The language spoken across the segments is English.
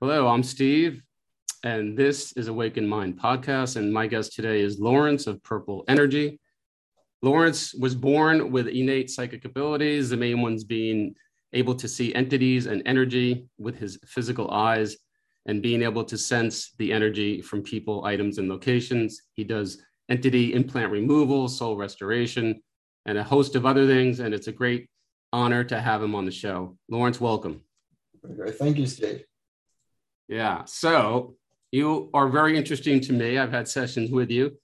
Hello, I'm Steve, and this is Awaken Mind podcast. And my guest today is Lawrence of Purple Energy. Lawrence was born with innate psychic abilities, the main ones being able to see entities and energy with his physical eyes and being able to sense the energy from people, items, and locations. He does entity implant removal, soul restoration, and a host of other things. And it's a great honor to have him on the show. Lawrence, welcome. Thank you, Steve. Yeah. So you are very interesting to me. I've had sessions with you.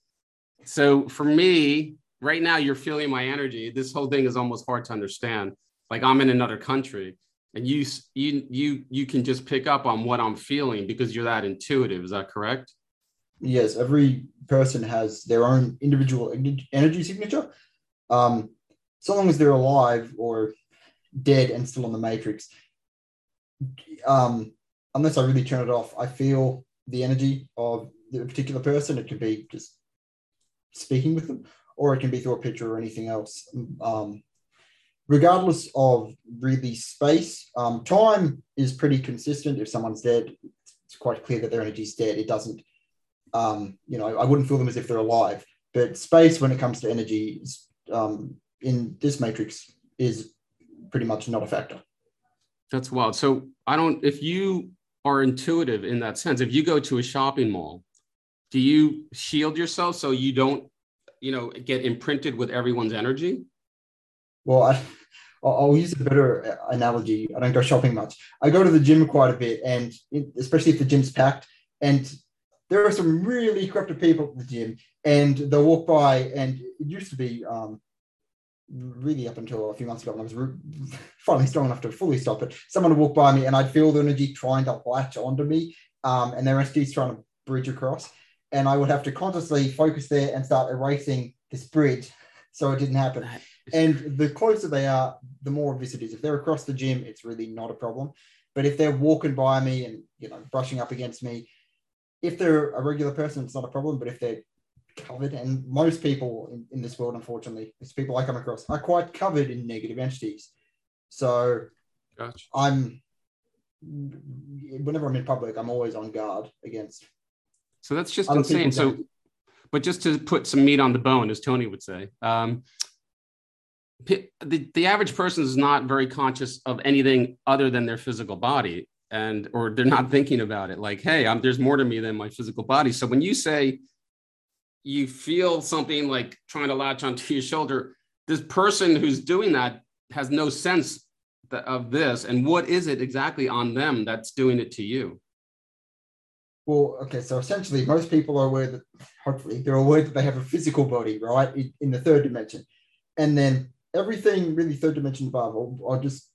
So for me, right now, you're feeling my energy. This whole thing is almost hard to understand. Like I'm in another country and you you you you can just pick up on what I'm feeling because you're that intuitive. Is that correct? Yes, every person has their own individual energy signature. Um, so long as they're alive or dead and still on the matrix, um, unless I really turn it off, I feel the energy of the particular person. It can be just speaking with them, or it can be through a picture or anything else. Um, regardless of really space, um, time is pretty consistent. If someone's dead, it's quite clear that their energy is dead. It doesn't, um, you know, I wouldn't feel them as if they're alive. But space, when it comes to energy, is, um, in this matrix, is pretty much not a factor. That's wild. So I don't. If you are intuitive in that sense. If you go to a shopping mall, do you shield yourself so you don't, you know, get imprinted with everyone's energy? Well, I, I'll use a better analogy. I don't go shopping much. I go to the gym quite a bit, and especially if the gym's packed, and there are some really corrupted people at the gym, and they'll walk by, and it used to be um, really up until a few months ago when I was finally strong enough to fully stop it, someone would walk by me and I'd feel the energy trying to latch onto me um, and their entity's trying to bridge across. And I would have to consciously focus there and start erasing this bridge so it didn't happen. And the closer they are, the more obvious it is. If they're across the gym, it's really not a problem. But if they're walking by me and you know brushing up against me, if they're a regular person, it's not a problem. But if they're covered, and most people in, in this world, unfortunately, it's people I come across, are quite covered in negative entities. So gotcha. I'm whenever I'm in public, I'm always on guard against. So that's just insane. So, but just to put some meat on the bone, as Tony would say, um, the, the average person is not very conscious of anything other than their physical body and or they're not thinking about it like hey I'm, there's more to me than my physical body so when you say you feel something like trying to latch onto your shoulder, this person who's doing that has no sense of this. And what is it exactly on them that's doing it to you? Well, okay, so essentially, most people are aware that, hopefully, they're aware that they have a physical body, right, in, in the third dimension. And then everything really third dimension above, I'll, I'll just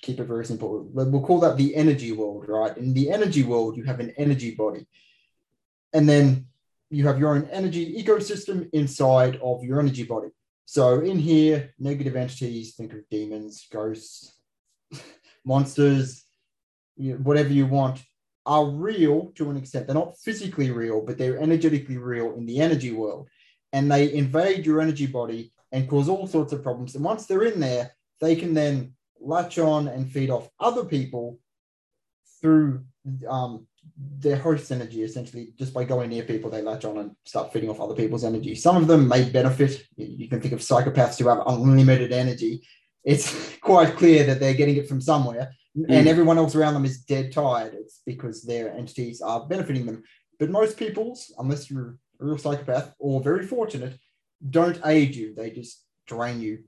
keep it very simple. We'll call that the energy world, right? In the energy world, you have an energy body. And then you have your own energy ecosystem inside of your energy body. So in here, negative entities, think of demons, ghosts, monsters, you know, whatever you want, are real to an extent. They're not physically real, but they're energetically real in the energy world. And they invade your energy body and cause all sorts of problems. And once they're in there, they can then latch on and feed off other people through um, their host energy essentially just by going near people they latch on and start feeding off other people's energy. Some of them may benefit. You can think of psychopaths who have unlimited energy. It's quite clear that they're getting it from somewhere mm. and everyone else around them is dead tired. It's because their entities are benefiting them. But most people's unless you're a real psychopath or very fortunate don't aid you. They just drain you.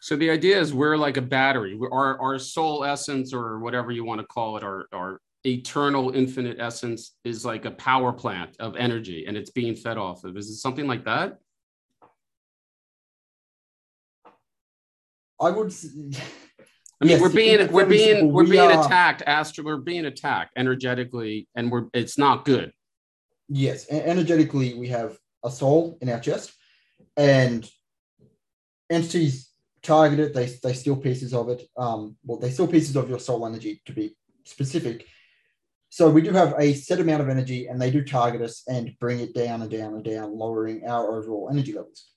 So the idea is we're like a battery. Our our soul essence, or whatever you want to call it, our our eternal infinite essence is like a power plant of energy and it's being fed off of is it something like that i would I mean, yes, we're being we're being we're we being are, attacked. Astro, we're being attacked energetically, and we're it's not good. Yes, energetically, we have a soul in our chest, and entities target it. They they steal pieces of it. Um, well, they steal pieces of your soul energy to be specific, so we do have a set amount of energy and they do target us and bring it down and down and down, lowering our overall energy levels.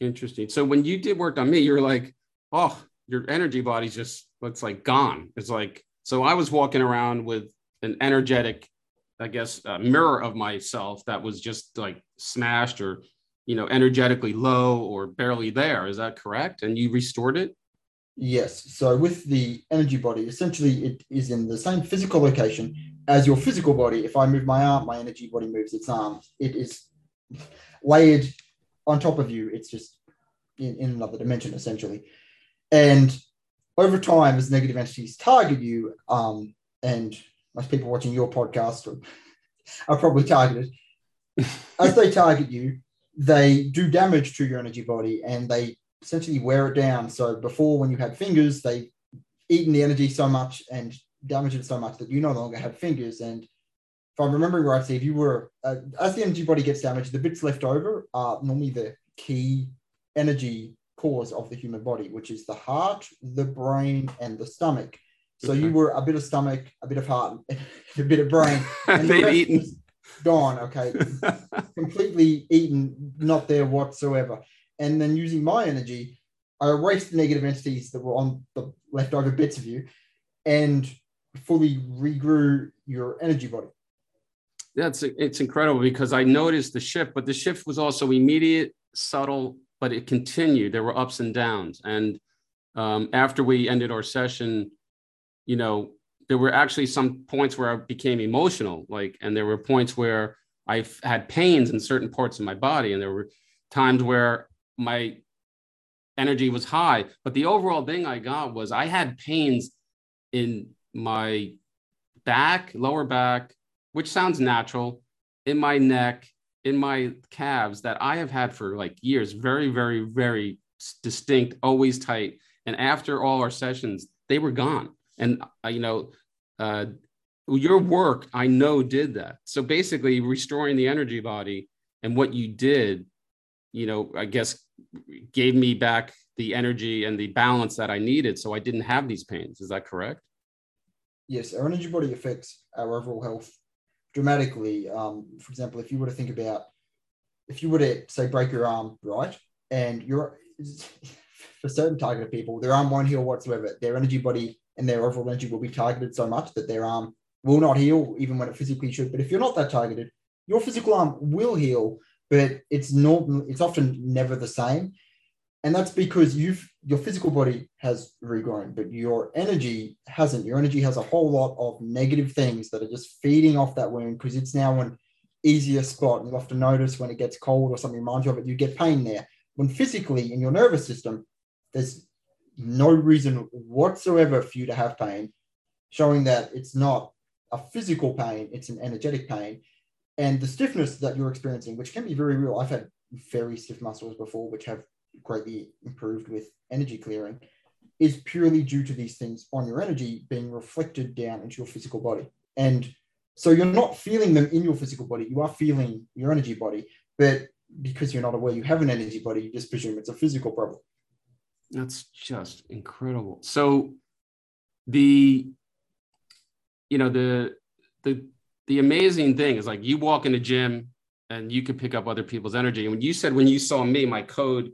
Interesting. So when you did work on me, you're like, oh, your energy body's just looks like gone. It's like, so I was walking around with an energetic, I guess, uh, mirror of myself that was just like smashed or, you know, energetically low or barely there. Is that correct? And you restored it? Yes. So with the energy body, essentially it is in the same physical location as your physical body. If I move my arm, my energy body moves its arm. It is layered on top of you. It's just in, in another dimension, essentially. And over time, as negative entities target you, um, and most people watching your podcast are, are probably targeted, as they target you, they do damage to your energy body and they essentially wear it down. So before, when you had fingers, they eaten the energy so much and damaged it so much that you no longer have fingers. And if I'm remembering right, Steve, you were uh, as the energy body gets damaged, the bits left over are normally the key energy cause of the human body, which is the heart, the brain, and the stomach. So you were a bit of stomach, a bit of heart, a bit of brain, and they've eaten. Gone, okay, completely eaten, not there whatsoever. And then using my energy, I erased the negative entities that were on the leftover bits of you, and fully regrew your energy body. That's it's incredible because I noticed the shift, but the shift was also immediate, subtle, but it continued. There were ups and downs, and um, after we ended our session, you know, there were actually some points where I became emotional, like, and there were points where I had pains in certain parts of my body, and there were times where my energy was high. But the overall thing I got was I had pains in my back, lower back, which sounds natural, in my neck, in my calves that I have had for like years, very, very, very distinct, always tight. And after all our sessions, they were gone. And, uh, you know, uh, your work, I know, did that. So basically, restoring the energy body and what you did, you know, I guess gave me back the energy and the balance that I needed. So I didn't have these pains. Is that correct? yes, our energy body affects our overall health dramatically. Um, for example, if you were to think about, if you were to say break your arm, right, and you're for certain targeted people, their arm won't heal whatsoever. Their energy body and their overall energy will be targeted so much that their arm will not heal, even when it physically should. But if you're not that targeted, your physical arm will heal, but it's not. It's often never the same. And that's because you've your physical body has regrown but your energy hasn't. Your energy has a whole lot of negative things that are just feeding off that wound because it's now an easier spot. And you'll to notice when it gets cold or something reminds you of it you get pain there. When physically in your nervous system there's no reason whatsoever for you to have pain showing that it's not a physical pain it's an energetic pain and the stiffness that you're experiencing which can be very real i've had very stiff muscles before which have greatly improved with energy clearing is purely due to these things on your energy being reflected down into your physical body. And so you're not feeling them in your physical body, you are feeling your energy body, but because you're not aware you have an energy body, you just presume it's a physical problem. That's just incredible. So the you know the the the amazing thing is like you walk in the gym and you can pick up other people's energy. And when you said when you saw me, my code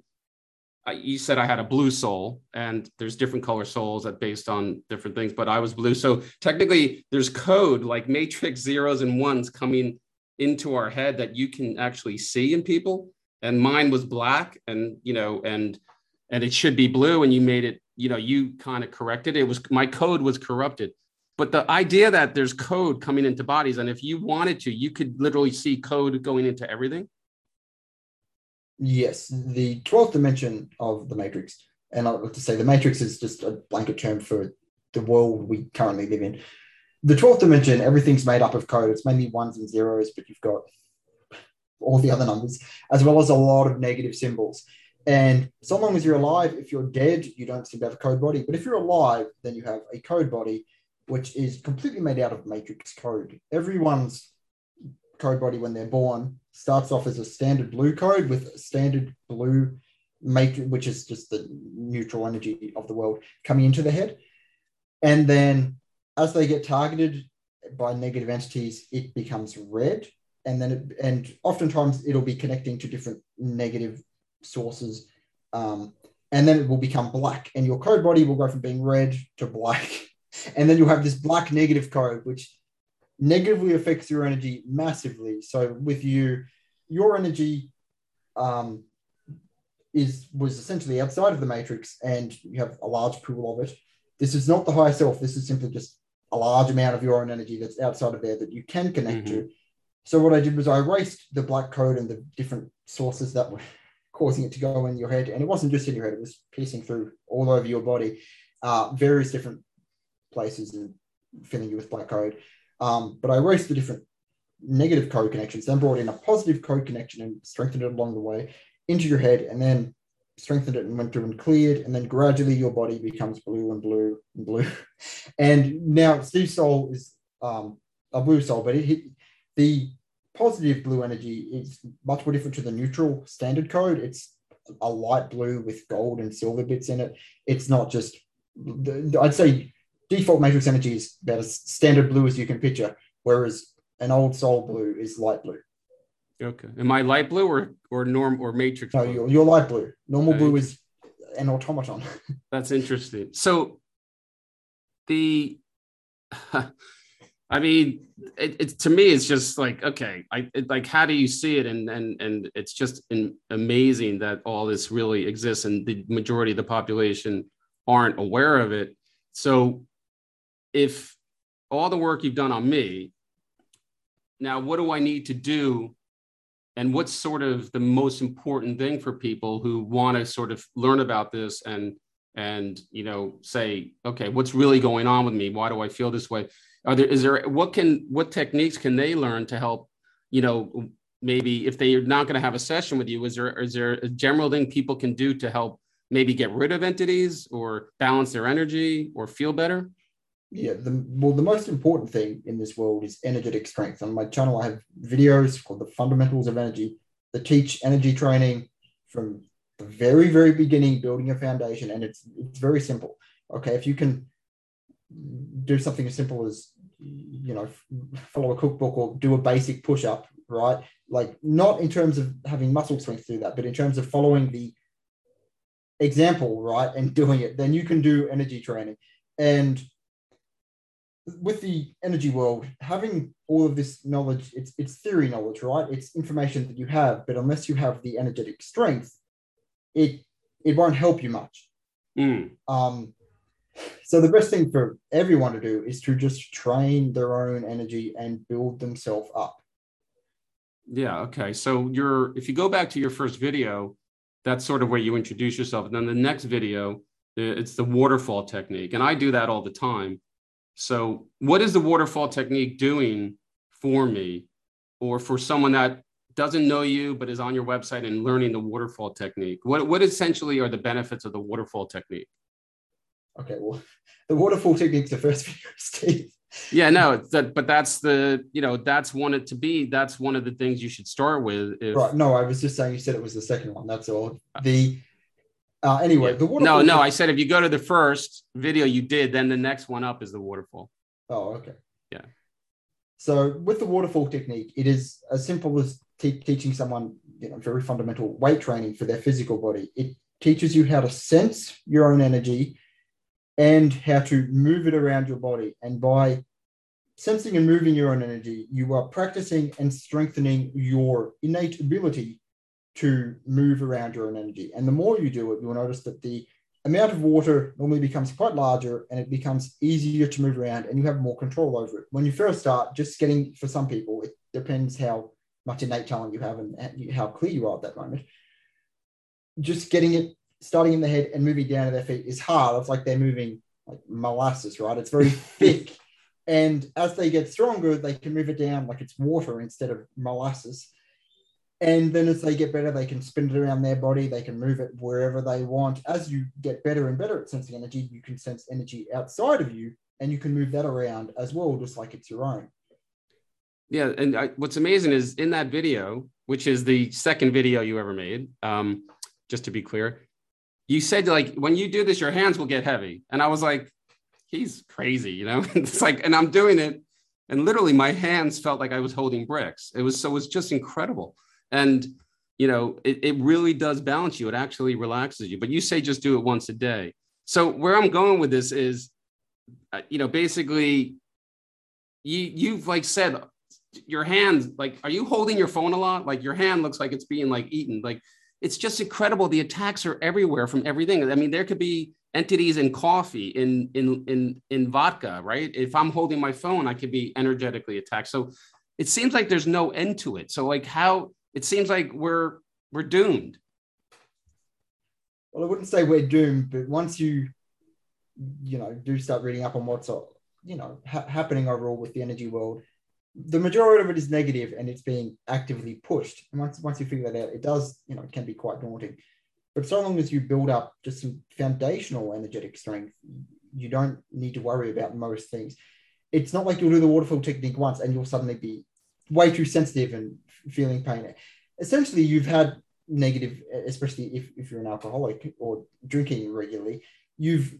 you said I had a blue soul, and there's different color souls that based on different things, but I was blue. So technically, there's code like matrix zeros and ones coming into our head that you can actually see in people. And mine was black, and you know, and and it should be blue, and you made it. You know, you kind of corrected it. it. Was my code was corrupted, but the idea that there's code coming into bodies, and if you wanted to, you could literally see code going into everything. Yes, the 12th dimension of the Matrix, and I like to say the Matrix is just a blanket term for the world we currently live in. The 12th dimension, everything's made up of code. It's mainly ones and zeros, but you've got all the other numbers, as well as a lot of negative symbols. And so long as you're alive, if you're dead, you don't seem to have a code body. But if you're alive, then you have a code body, which is completely made out of matrix code. Everyone's code body when they're born starts off as a standard blue code with standard blue matrix, which is just the neutral energy of the world coming into the head. And then as they get targeted by negative entities, it becomes red. And then, it, and oftentimes it'll be connecting to different negative sources. Um, and then it will become black, and your code body will go from being red to black. And then you'll have this black negative code, which negatively affects your energy massively. So with you, your energy um, is was essentially outside of the matrix, and you have a large pool of it. This is not the higher self. This is simply just a large amount of your own energy that's outside of there that you can connect mm-hmm. to. So what I did was I erased the black code and the different sources that were causing it to go in your head, and it wasn't just in your head; it was piercing through all over your body, uh, various different places and filling you with black code. Um, but I erased the different negative code connections, then brought in a positive code connection and strengthened it along the way into your head, and then strengthened it and went through and cleared, and then gradually your body becomes blue and blue and blue. and now Steve's soul is um, a blue soul, but it, the positive blue energy is much more different to the neutral standard code. It's a light blue with gold and silver bits in it. It's not just, I'd say default matrix energy is about as standard blue as you can picture, whereas an old soul blue is light blue. Okay. Am I light blue or or norm or matrix? No, you're, you're light blue. Normal oh, blue is an automaton. That's interesting. So the I mean, it, it, to me, it's just like okay, I it, like how do you see it, and and and it's just in, amazing that all this really exists, and the majority of the population aren't aware of it. So, if all the work you've done on me, now what do I need to do? And what's sort of the most important thing for people who want to sort of learn about this and and you know say okay what's really going on with me? Why do i feel this way? Are there is there what can what techniques can they learn to help you know maybe if they're not going to have a session with you is there is there a general thing people can do to help maybe get rid of entities or balance their energy or feel better yeah, the well, the most important thing in this world is energetic strength. On my channel, I have videos called the fundamentals of energy that teach energy training from the very, very beginning, building a foundation, and it's it's very simple. Okay, if you can do something as simple as you know follow a cookbook or do a basic push up, right? Like not in terms of having muscle strength do that, but in terms of following the example, right, and doing it, then you can do energy training. And with the energy world, having all of this knowledge, it's it's theory knowledge, right? It's information that you have, but unless you have the energetic strength, it it won't help you much. Mm. Um, so the best thing for everyone to do is to just train their own energy and build themselves up. Yeah. Okay. So you're if you go back to your first video, that's sort of where you introduce yourself, and then the next video, it's the waterfall technique, and I do that all the time so, what is the waterfall technique doing for me or for someone that doesn't know you but is on your website and learning the waterfall technique? What, what essentially are the benefits of the waterfall technique? Okay, well, the waterfall technique is the first video, Steve. Yeah, no, that, but that's the you know that's one it to be. That's one of the things you should start with. If, right. No, I was just saying you said it was the second one. That's all. The uh, anyway, the waterfall. No, no, I said if you go to the first video you did, then the next one up is the waterfall. Oh, okay. Yeah. So with the waterfall technique, it is as simple as te- teaching someone, you know, very fundamental weight training for their physical body. It teaches you how to sense your own energy and how to move it around your body. And by sensing and moving your own energy, you are practicing and strengthening your innate ability to move around your own energy. And the more you do it, you'll notice that the amount of water normally becomes quite larger and it becomes easier to move around and you have more control over it. When you first start, just getting, for some people, it depends how much innate talent you have and how clear you are at that moment. Just getting it starting in the head and moving down to their feet is hard. It's like they're moving like molasses, right? It's very thick. And as they get stronger, they can move it down like it's water instead of molasses. And then as they get better, they can spin it around their body, they can move it wherever they want. As you get better and better at sensing energy, you can sense energy outside of you and you can move that around as well, just like it's your own. Yeah. And I, what's amazing is in that video, which is the second video you ever made, um, just to be clear, you said like when you do this, your hands will get heavy. And I was like, he's crazy, you know? it's like, and I'm doing it. And literally my hands felt like I was holding bricks. It was so it was just incredible and you know it, it really does balance you. It actually relaxes you. But you say just do it once a day. So where i'm going with this is uh, you know basically you you've like said your hands like are you holding your phone a lot? Like your hand looks like it's being like eaten. Like it's just incredible. The attacks are everywhere from everything. I mean there could be entities in coffee in in in in vodka right? If i'm holding my phone i could be energetically attacked. So it seems like there's no end to it. So like how it seems like we're we're doomed. Well i wouldn't say we're doomed but once you you know do start reading up on what's you know ha- happening overall with the energy world the majority of it is negative and it's being actively pushed. And once once you figure that out it does you know it can be quite daunting. But so long as you build up just some foundational energetic strength you don't need to worry about most things. It's not like you'll do the waterfall technique once and you'll suddenly be way too sensitive and feeling pain essentially you've had negative especially if, if you're an alcoholic or drinking regularly you've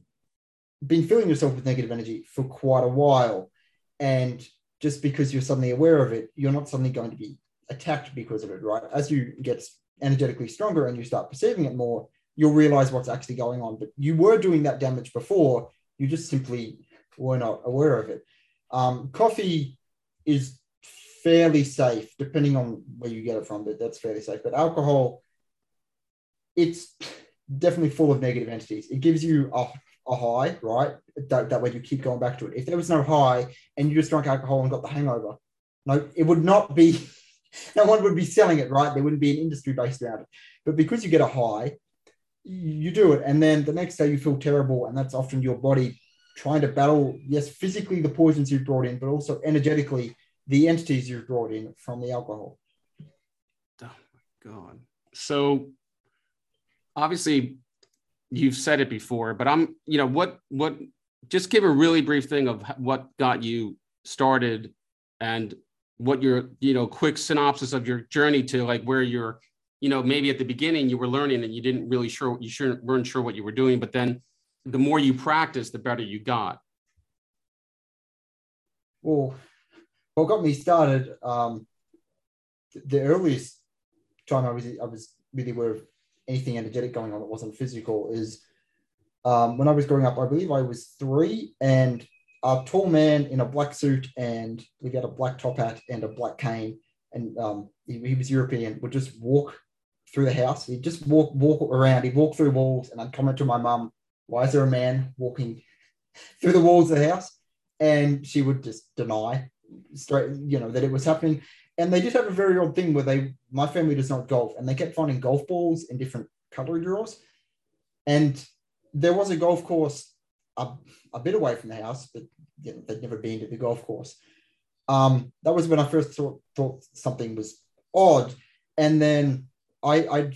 been filling yourself with negative energy for quite a while. And just because you're suddenly aware of it, you're not suddenly going to be attacked because of it, right? As you get energetically stronger and you start perceiving it more, you'll realize what's actually going on. But you were doing that damage before, you just simply were not aware of it. Um, coffee is fairly safe, depending on where you get it from, but that's fairly safe. But alcohol, it's definitely full of negative entities. It gives you a a high, right? That, that way you keep going back to it. If there was no high and you just drank alcohol and got the hangover, no, it would not be, no one would be selling it, right? There wouldn't be an industry based around it. But because you get a high, you do it. And then the next day you feel terrible. And that's often your body trying to battle, yes, physically the poisons you've brought in, but also energetically the entities brought in from the alcohol. Oh my God. So obviously you've said it before, but I'm, you know, what, what, just give a really brief thing of what got you started and what your, you know, quick synopsis of your journey to like where you're, you know, maybe at the beginning you were learning and you didn't really sure, you sure weren't sure what you were doing, but then the more you practice, the better you got. Well, what got me started, um, the earliest time I was, I was really aware of anything energetic going on that wasn't physical is um, when I was growing up, I believe I was three, and a tall man in a black suit and he had a black top hat and a black cane, and um, he, he, was European, would just walk through the house. He'd just walk walk around. He'd walk through walls, and I'd comment to my mum, "Why is there a man walking through the walls of the house?" And she would just deny straight, you know, that it was happening. And they did have a very odd thing where they my family does not golf and they kept finding golf balls in different cutlery drawers. And there was a golf course a, a bit away from the house but you know, they'd never been to the golf course. Um, that was when i first thought, thought something was odd. And then i i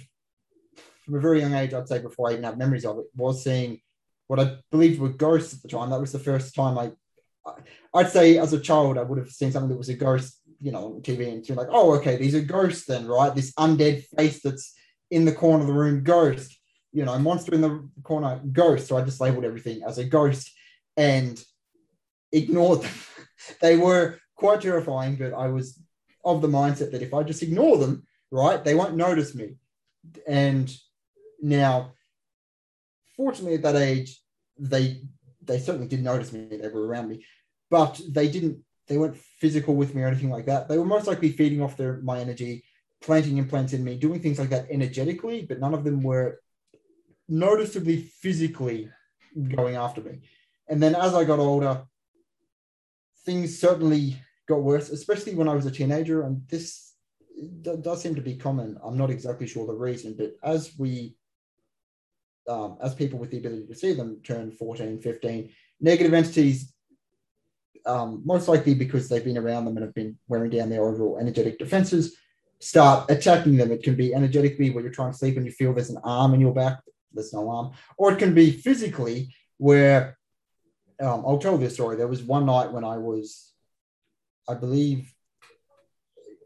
from a very young age i'd say before i even have memories of it was seeing what i believed were ghosts at the time. That was the first time i I'd say as a child, I would have seen something that was a ghost you know, on TV and you're like, oh, okay, these are ghosts then, right? This undead face that's in the corner of the room, ghost. You know, monster in the corner, ghost. So I just labeled everything as a ghost and ignored them. they were quite terrifying, but I was of the mindset that if I just ignore them, right, they won't notice me. And now, fortunately, at that age, they they certainly didn't notice me. They were around me, but they didn't they weren't physical with me or anything like that. They were most likely feeding off their my energy, planting implants in me, doing things like that energetically, but none of them were noticeably physically going after me. And then as I got older, things certainly got worse, especially when I was a teenager. And this does seem to be common. I'm not exactly sure the reason, but as we, um, as people with the ability to see them turn 14, 15, negative entities um, most likely because they've been around them and have been wearing down their overall energetic defenses, start attacking them. It can be energetically where you're trying to sleep and you feel there's an arm in your back, there's no arm, or it can be physically where um, I'll tell this story. There was one night when I was, I believe,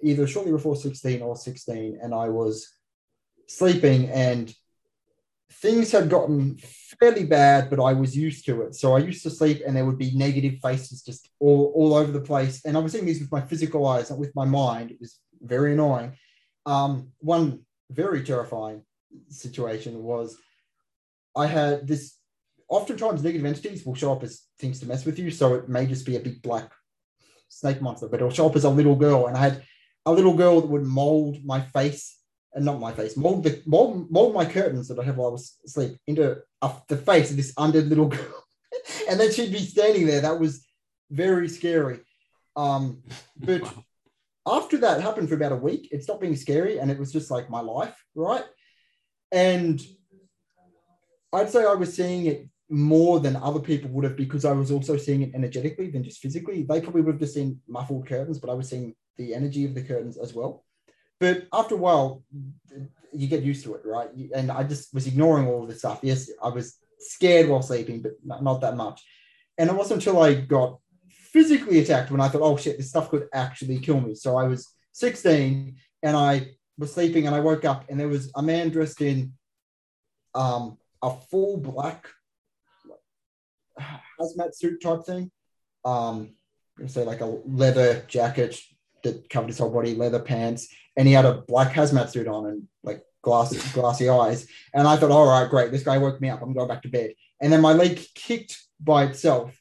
either shortly before 16 or 16, and I was sleeping and things had gotten fairly bad, but I was used to it. So I used to sleep and there would be negative faces just all, all over the place. And I was seeing these with my physical eyes, not with my mind. It was very annoying. Um, one very terrifying situation was I had this oftentimes negative entities will show up as things to mess with you. So it may just be a big black snake monster, but it'll show up as a little girl. And I had a little girl that would mold my face and not my face, mold the mold, mold my curtains that I have while I was asleep into the face of this undead little girl. and then she'd be standing there. That was very scary. Um, but after that happened for about a week, it stopped being scary and it was just like my life, right? And I'd say I was seeing it more than other people would have because I was also seeing it energetically than just physically. They probably would have just seen muffled curtains, but I was seeing the energy of the curtains as well. But after a while, you get used to it, right? And I just was ignoring all of this stuff. Yes, I was scared while sleeping, but not, not that much. And it wasn't until I got physically attacked when I thought, oh shit, this stuff could actually kill me. So I was 16 and I was sleeping and I woke up and there was a man dressed in um, a full black hazmat suit type thing. Um, say like a leather jacket that covered his whole body, leather pants, and he had a black hazmat suit on and like glassy, glassy eyes. And I thought, all right, great, this guy woke me up. I'm going back to bed. And then my leg kicked by itself.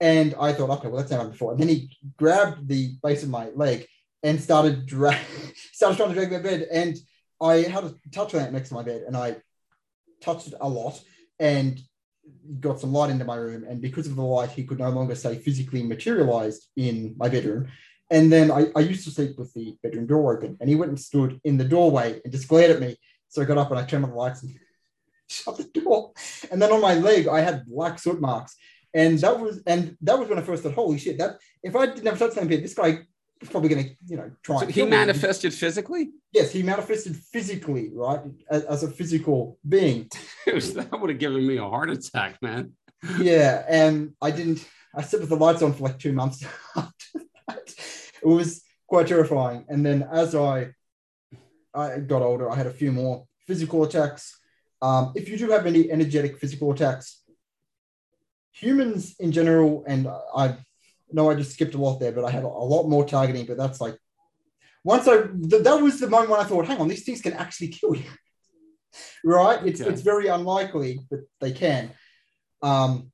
And I thought, okay, well, that's happened before. And then he grabbed the base of my leg and started drag, started trying to drag my bed. And I had a touch lamp next to my bed, and I touched it a lot and got some light into my room. And because of the light, he could no longer say physically materialized in my bedroom. And then I, I used to sleep with the bedroom door open, and he went and stood in the doorway and just glared at me. So I got up and I turned on the lights and shut the door. And then on my leg, I had black soot marks. And that was and that was when I first thought, holy shit, that if I didn't have touched bed, this guy was probably gonna, you know, try so he manifested me. physically? Yes, he manifested physically, right? As, as a physical being. that would have given me a heart attack, man. yeah, and I didn't I slept with the lights on for like two months after. It was quite terrifying. And then as I I got older, I had a few more physical attacks. Um, if you do have any energetic physical attacks, humans in general, and I know I just skipped a lot there, but I had a lot more targeting. But that's like once I th- that was the moment when I thought, hang on, these things can actually kill you, right? It's okay. it's very unlikely, but they can. Um,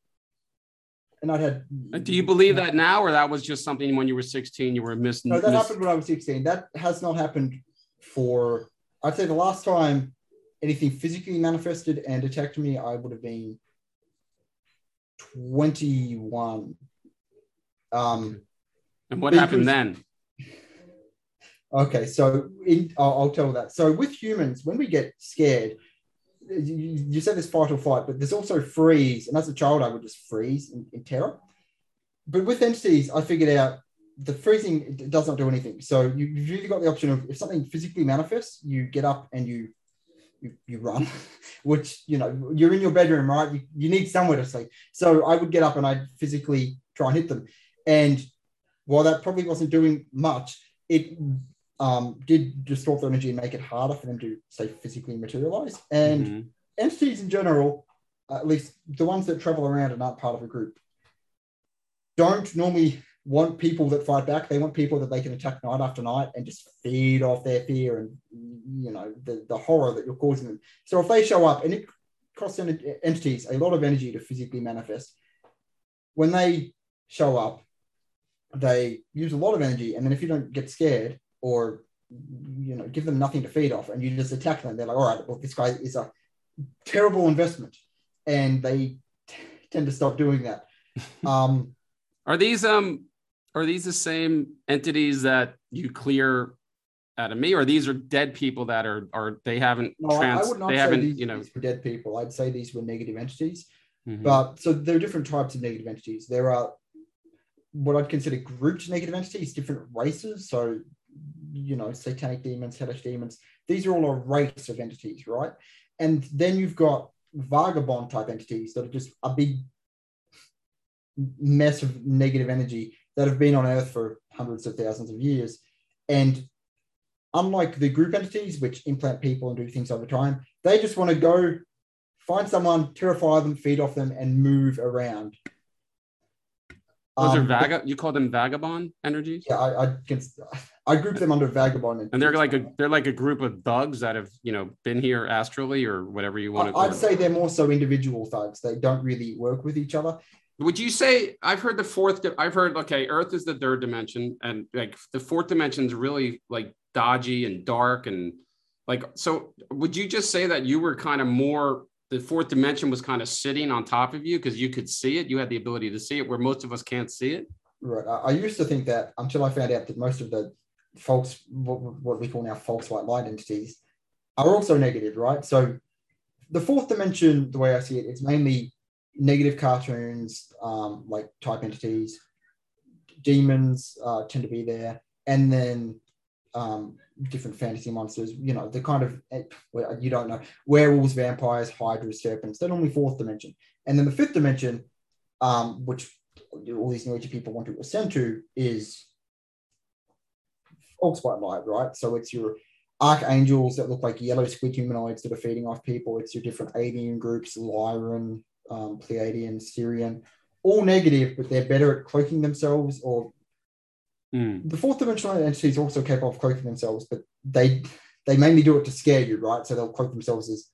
and I had. Do you believe that now, or that was just something when you were 16 you were missing? No, that miss- happened when I was 16. That has not happened for. I'd say the last time anything physically manifested and attacked me, I would have been 21. Um, and what happened then? Okay, so in, I'll, I'll, tell that. So with humans, when we get scared, you, you said there's fight or flight, but there's also freeze. And as a child, I would just freeze in, in terror. But with entities, I figured out the freezing does not do anything. So you, you've really got the option of if something physically manifests, you get up and you you, you run, which you know you're in your bedroom, right? You, you need somewhere to sleep. So I would get up and I'd physically try and hit them. And while that probably wasn't doing much, it um, did distort their energy and make it harder for them to say physically materialize. And mm-hmm. entities in general, at least the ones that travel around and aren't part of a group, don't normally want people that fight back. They want people that they can attack night after night and just feed off their fear and you know the, the horror that you're causing them. So if they show up and it costs entities a lot of energy to physically manifest, when they show up, they use a lot of energy, and then if you don't get scared or you know give them nothing to feed off, and you just attack them, they're like, all right, well this guy is a terrible investment, and they t- tend to stop doing that. Um, are these um are these the same entities that you clear out of me, or these are dead people that are are they haven't no, trans, I would not they say haven't these, you know these were dead people. I'd say these were negative entities. Mm-hmm. But so there are different types of negative entities. There are what I'd consider grouped negative entities, different races. So, you know, satanic demons, hellish demons, these are all a race of entities, right? And then you've got vagabond type entities that are just a big mess of negative energy that have been on Earth for hundreds of thousands of years. And unlike the group entities, which implant people and do things over time, they just want to go find someone, terrify them, feed off them, and move around. Those um, are vaga. You call them vagabond energies? Yeah, I, I can. I group them under vagabond. And they're like a they're like a group of thugs that have you know been here astrally or whatever you want to. I'd say they're more so individual thugs. They don't really work with each other. Would you say I've heard the fourth? I've heard okay, Earth is the third dimension, and like the fourth dimension is really like dodgy and dark and like so. Would you just say that you were kind of more the fourth dimension was kind of sitting on top of you because you could see it, you had the ability to see it, where most of us can't see it? Right. I, I used to think that until I found out that most of the false, what, what we call now false white light entities, are also negative, right? So the fourth dimension, the way I see it, it's mainly negative cartoons, um, like type entities. Demons uh, tend to be there, and then um, different fantasy monsters. You know, the kind of you don't know werewolves, vampires, hydras, serpents. They're normally fourth dimension, and then the fifth dimension, um, which all these new people want to ascend to, is false white light, right? So it's your archangels that look like yellow squid humanoids that are feeding off people. It's your different alien groups, Lyran, um, Pleiadian, Sirian, all negative, but they're better at cloaking themselves. Or mm. the fourth dimensional entities also capable of cloaking themselves, but they they mainly do it to scare you, right? So they'll cloak themselves as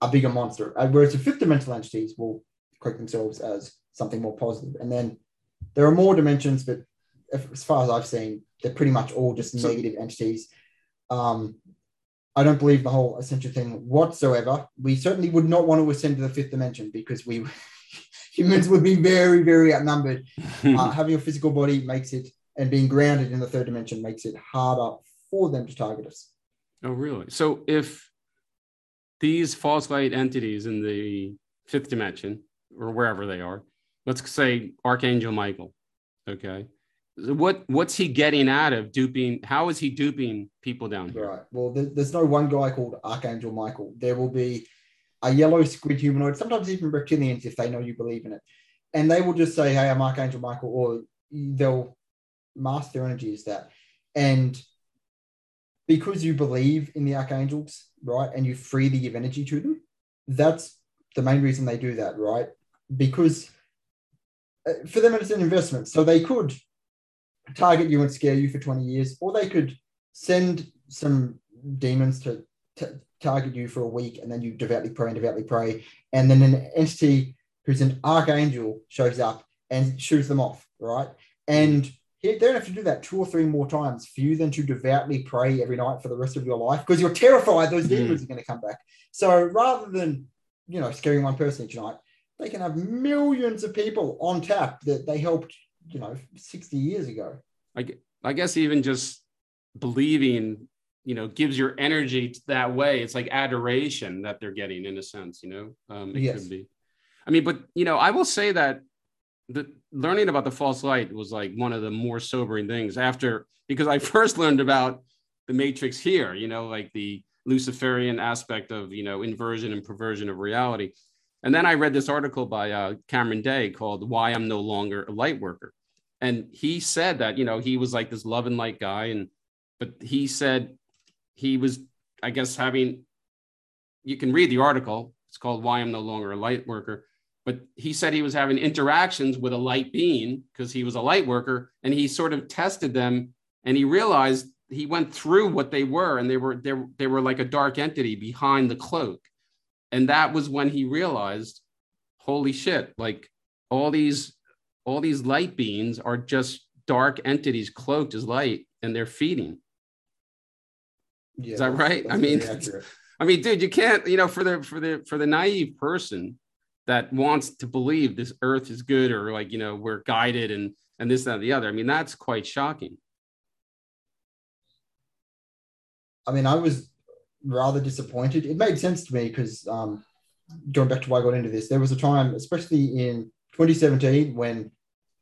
a bigger monster. Whereas the fifth dimensional entities will cloak themselves as something more positive. And then there are more dimensions, but as far as I've seen, they're pretty much all just so, negative entities. Um, I don't believe the whole ascension thing whatsoever. We certainly would not want to ascend to the fifth dimension because we humans would be very, very outnumbered. uh, having a physical body makes it, and being grounded in the third dimension makes it harder for them to target us. Oh, really? So if these false light entities in the fifth dimension or wherever they are, let's say Archangel Michael, okay, what what's he getting out of duping how is he duping people down here? Right. Well there's no one guy called archangel michael. There will be a yellow squid humanoid sometimes even reptilians if they know you believe in it. And they will just say hey i'm archangel michael or they'll mask their energy as that. And because you believe in the archangels right and you freely give energy to them that's the main reason they do that right? Because uh, for them it's an investment. So they could target you and scare you for 20 years, or they could send some demons to, to target you for a week and then you devoutly pray and devoutly pray. And then an entity who's an archangel shows up and shoots them off, right? And they don't have to do that two or three more times for you then to devoutly pray every night for the rest of your life because you're terrified those demons mm. are going to come back. So rather than, you know, scaring one person each night, they can have millions of people on tap that they helped you know 60 years ago. I, I guess even just believing you know gives your energy that way. It's like adoration that they're getting in a sense you know? Um it yes. could be. I mean but you know i will say that the learning about the false light was like one of the more sobering things after because i first learned about the matrix here you know like the luciferian aspect of you know inversion and perversion of reality and then I read this article by uh, Cameron Day called Why I'm No Longer a Light Worker. And he said that, you know, he was like this love and light guy. And, but he said he was, I guess, having, you can read the article. It's called Why I'm No Longer a Light Worker. But he said he was having interactions with a light being because he was a light worker and he sort of tested them and he realized he went through what they were and they were they, they were like a dark entity behind the cloak and that was when he realized holy shit like all these all these light beings are just dark entities cloaked as light and they're feeding. Yeah, is that right? I mean i mean dude you can't you know for the for the for the naive person that wants to believe this earth is good or like you know we're guided and and this that and the other i mean that's quite shocking. I mean i was rather disappointed. It made sense to me because um, going back to why I got into this, there was a time, especially in 2017, when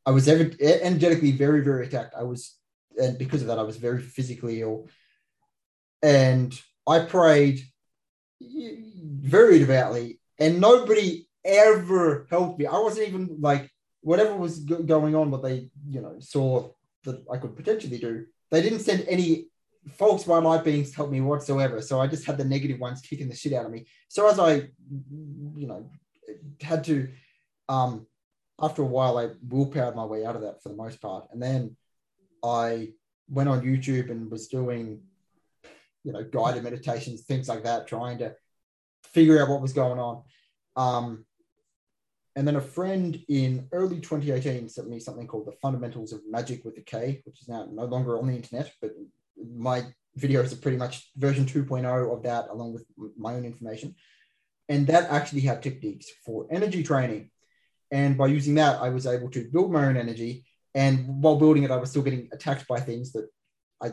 I was ever, energetically very, very attacked. I was, and because of that, I was very physically ill. And I prayed very devoutly, and nobody ever helped me. I wasn't even like, whatever was going on, what they, you know, saw that I could potentially do, they didn't send any false white light beings help me whatsoever. So I just had the negative ones kicking the shit out of me. So as I, you know, had to, um, after a while, I willpowered my way out of that for the most part. And then I went on YouTube and was doing, you know, guided meditations, things like that, trying to figure out what was going on. Um, and then a friend in early 2018 sent me something called the Fundamentals of Magic with a K, which is now no longer on the internet, but my videos are pretty much version 2.0 of that, along with my own information. And that actually had techniques for energy training. And by using that, I was able to build my own energy. And while building it, I was still getting attacked by things that I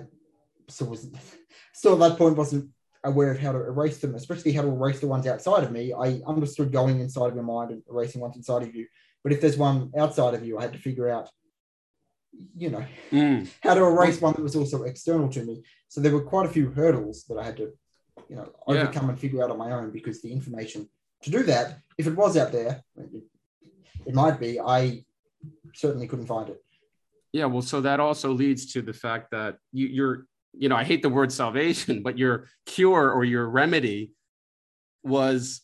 still was still at that point wasn't aware of how to erase them, especially how to erase the ones outside of me. I understood going inside of your mind and erasing ones inside of you. But if there's one outside of you, I had to figure out, you know, mm. how to erase one that was also external to me. So there were quite a few hurdles that I had to, you know, overcome yeah. and figure out on my own because the information to do that, if it was out there, it, might be, I certainly couldn't find it. Yeah, well, so that also leads to the fact that you, you're you know, I hate the word salvation, but your cure or your remedy was,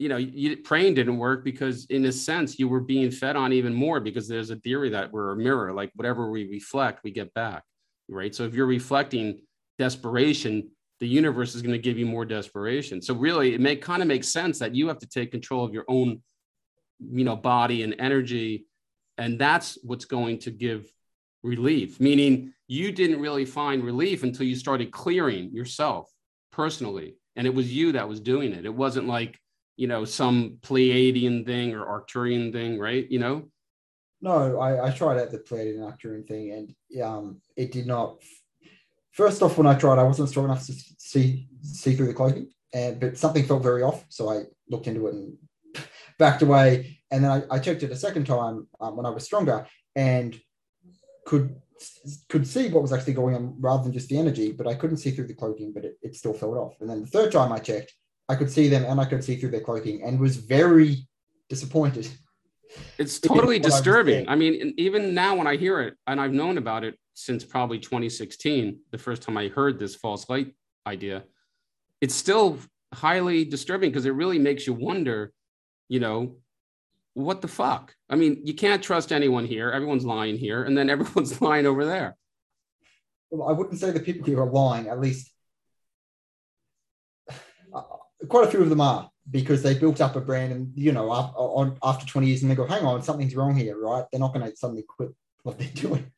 you know, you, praying didn't work because, in a sense, you were being fed on even more because there's a theory that we're a mirror, like whatever we reflect, we get back, right? So if you're reflecting desperation, the universe is going to give you more desperation. So really, it may kind of make sense that you have to take control of your own, you know, body and energy, and that's what's going to give relief, meaning you didn't really find relief until you started clearing yourself personally. And it was you that was doing it. It wasn't like, you know, some Pleiadian thing or Arcturian thing, right? You know? No, I, I tried out the Pleiadian Arcturian thing and um, it did not. First off, when I tried, I wasn't strong enough to see see through the cloaking, and but something felt very off. So I looked into it and backed away. And then I, I checked it a second time um, when I was stronger, and could could see what was actually going on rather than just the energy, but I couldn't see through the cloaking, but it, it still felt off. And then the third time I checked, I could see them and I could see through their cloaking and was very disappointed. It's totally disturbing. I, I mean, even now when I hear it, and I've known about it since probably 2016, the first time I heard this false light idea, it's still highly disturbing because it really makes you wonder, you know, what the fuck? I mean, you can't trust anyone here. Everyone's lying here, and then everyone's lying over there. Well, I wouldn't say the people here are lying. At least, quite a few of them are because they built up a brand, and you know, after, after twenty years, and they go, "Hang on, something's wrong here," right? They're not going to suddenly quit what they're doing.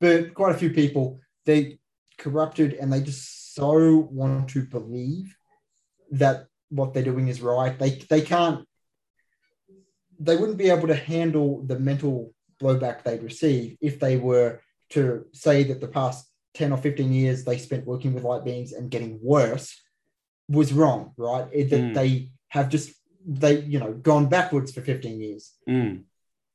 But quite a few people, they corrupted, and they just so want to believe that what they're doing is right. They they can't they wouldn't be able to handle the mental blowback they'd receive if they were to say that the past 10 or 15 years they spent working with light beings and getting worse was wrong, right? It, that mm. they have just they you know gone backwards for 15 years. Mm.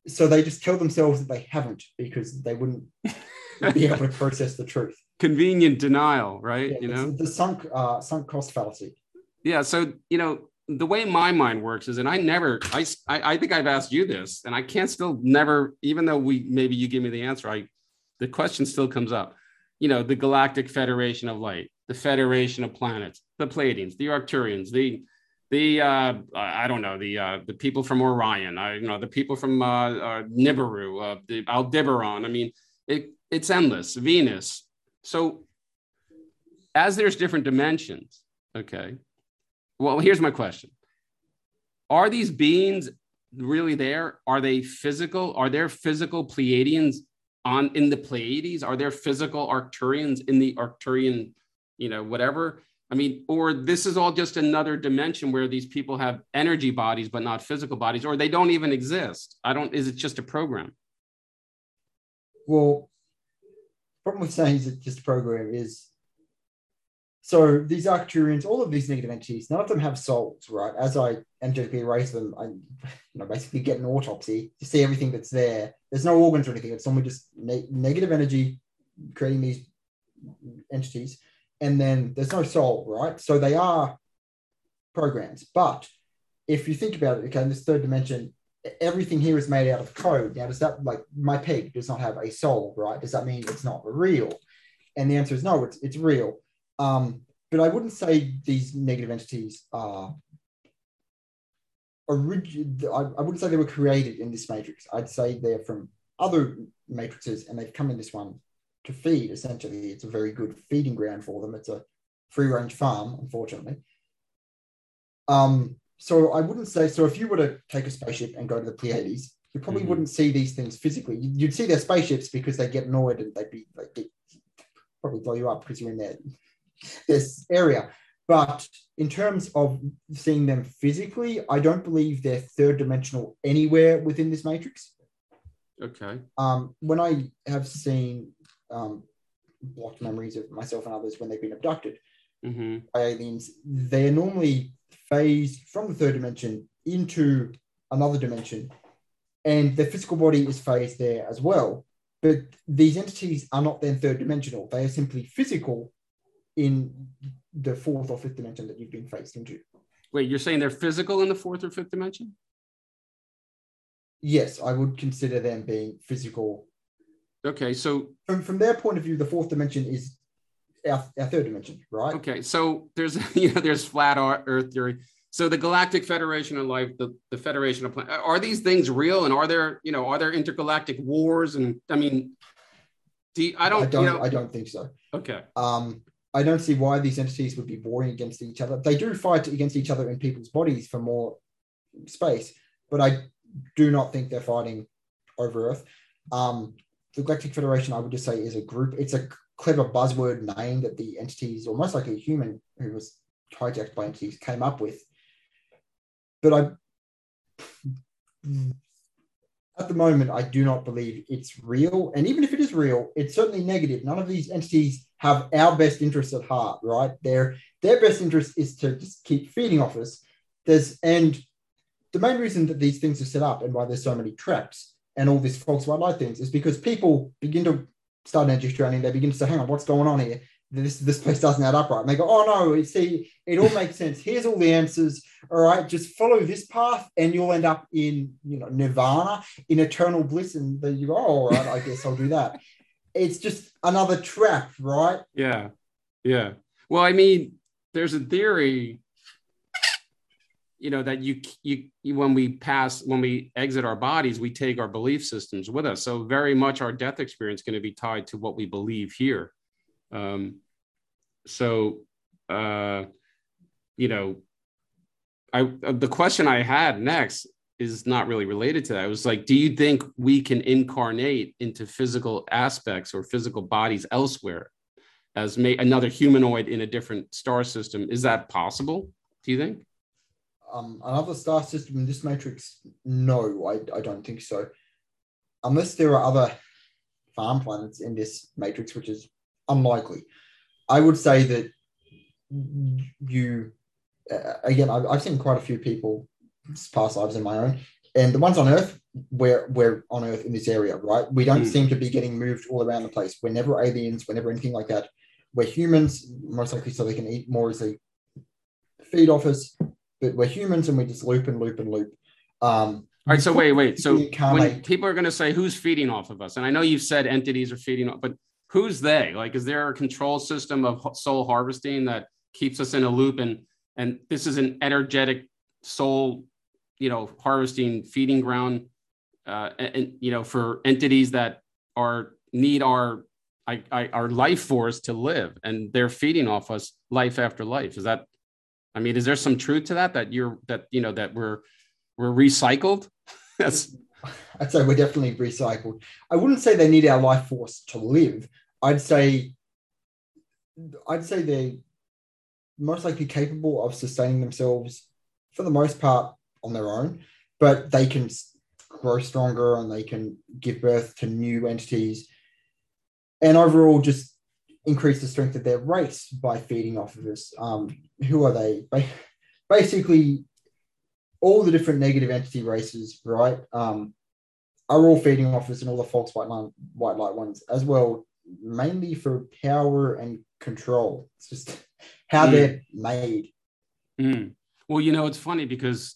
So they just tell themselves that they haven't because they wouldn't be able to process the truth. Convenient denial, right? Yeah, you know the sunk uh, sunk cost fallacy. Yeah. So you know the way my mind works is, and I never, I, I think I've asked you this, and I can't still never, even though we maybe you give me the answer, I, the question still comes up. You know, the Galactic Federation of Light, the Federation of Planets, the Pleiadians, the Arcturians, the the uh, I don't know the uh, the people from Orion, I you know the people from uh, uh, Nibiru, uh, the Aldebaran. I mean, it it's endless. Venus. So as there's different dimensions, okay, well, here's my question Are these beings really there? Are they physical? Are there physical Pleiadians on in the Pleiades? Are there physical Arcturians in the Arcturian, you know, whatever? I mean, or this is all just another dimension where these people have energy bodies but not physical bodies, or they don't even exist. I don't, is it just a program? Well, problem with saying it's just a program is so these Arcturians, all of these negative entities, none of them have souls, right? As I energetically erase them, I you know basically get an autopsy to see everything that's there. There's no organs or anything. It's only just ne- negative energy creating these entities, and then there's no soul, right? So they are programs. But if you think about it, okay, in this third dimension, everything here is made out of code. Now, does that like my pig does not have a soul, right? Does that mean it's not real? And the answer is no, it's it's real um, but I wouldn't say these negative entities are. I, I wouldn't say they were created in this matrix. I'd say they're from other matrices and they've come in this one to feed. Essentially, it's a very good feeding ground for them. It's a free range farm, unfortunately. Um, so I wouldn't say so. If you were to take a spaceship and go to the Pleiades, you probably mm-hmm. wouldn't see these things physically. You'd see their spaceships because they get annoyed and they'd be like they probably blow you up because you're in their this area. But in terms of seeing them physically, I don't believe they're third dimensional anywhere within this matrix. Okay. Um, when I have seen um, blocked memories of myself and others when they've been abducted mm-hmm. by aliens, they're normally phased from the third dimension into another dimension, and their physical body is phased there as well. But these entities are not then third dimensional; they are simply physical in the fourth or fifth dimension that you've been phased into. Wait, you're saying they're physical in the fourth or fifth dimension? Yes, I would consider them being physical. Okay, so from, from their point of view, the fourth dimension is our, our third dimension, right? Okay, so there's you know there's flat Earth theory. So the Galactic Federation of Light, the, the Federation of Planets, are these things real? And are there you know are there intergalactic wars? And I mean, do you, I don't I don't you know, I don't think so. Okay. Um, I don't see why these entities would be warring against each other. They do fight against each other in people's bodies for more space, but I do not think they're fighting over Earth. Um, the Galactic Federation, I would just say, is a group. It's a clever buzzword name that the entities, almost like a human who was hijacked by entities, came up with. But I, at the moment, I do not believe it's real. And even if it is real, it's certainly negative. None of these entities have our best interests at heart, right? Their their best interest is to just keep feeding off us. There's and the main reason that these things are set up and why there's so many traps and all this false white light things is because people begin to start energy training. They begin to say, "Hang on, what's going on here? This this place doesn't add up right." And they go, "Oh no, you see, it all makes sense. Here's all the answers. All right, just follow this path, and you'll end up in you know nirvana, in eternal bliss." And then you go, oh, "All right, I guess I'll do that." it's just another trap, right? Yeah, yeah. Well, I mean, there's a theory you know that you, you when we pass when we exit our bodies we take our belief systems with us. So very much our death experience going to be tied to what we believe here. Um, so uh, you know i the question i had next is not really related to that. It was like do you think we can incarnate into physical aspects or physical bodies elsewhere as may another humanoid in a different star system? Is that possible do you think um, another star system in this matrix? No, I, I don't think so. Unless there are other farm planets in this matrix, which is unlikely. I would say that you, uh, again, I've, I've seen quite a few people past lives in my own, and the ones on Earth, we're, we're on Earth in this area, right? We don't mm. seem to be getting moved all around the place. We're never aliens, we're never anything like that. We're humans, most likely so they can eat more as they feed off us but we're humans and we just loop and loop and loop. Um, all right. So wait, wait. So when people are going to say who's feeding off of us, and I know you've said entities are feeding off, but who's they? Like, is there a control system of soul harvesting that keeps us in a loop? And and this is an energetic soul, you know, harvesting feeding ground, uh, and, and you know, for entities that are need our I, I, our life force to live, and they're feeding off us life after life. Is that I mean, is there some truth to that? That you're that you know that we're we're recycled. That's. I'd say we're definitely recycled. I wouldn't say they need our life force to live. I'd say, I'd say they're most likely capable of sustaining themselves for the most part on their own, but they can grow stronger and they can give birth to new entities. And overall, just increase the strength of their race by feeding off of us. Um, who are they? Basically, all the different negative entity races, right, um, are all feeding off us and all the false white, line, white light ones as well, mainly for power and control. It's just how mm. they're made. Mm. Well, you know, it's funny because,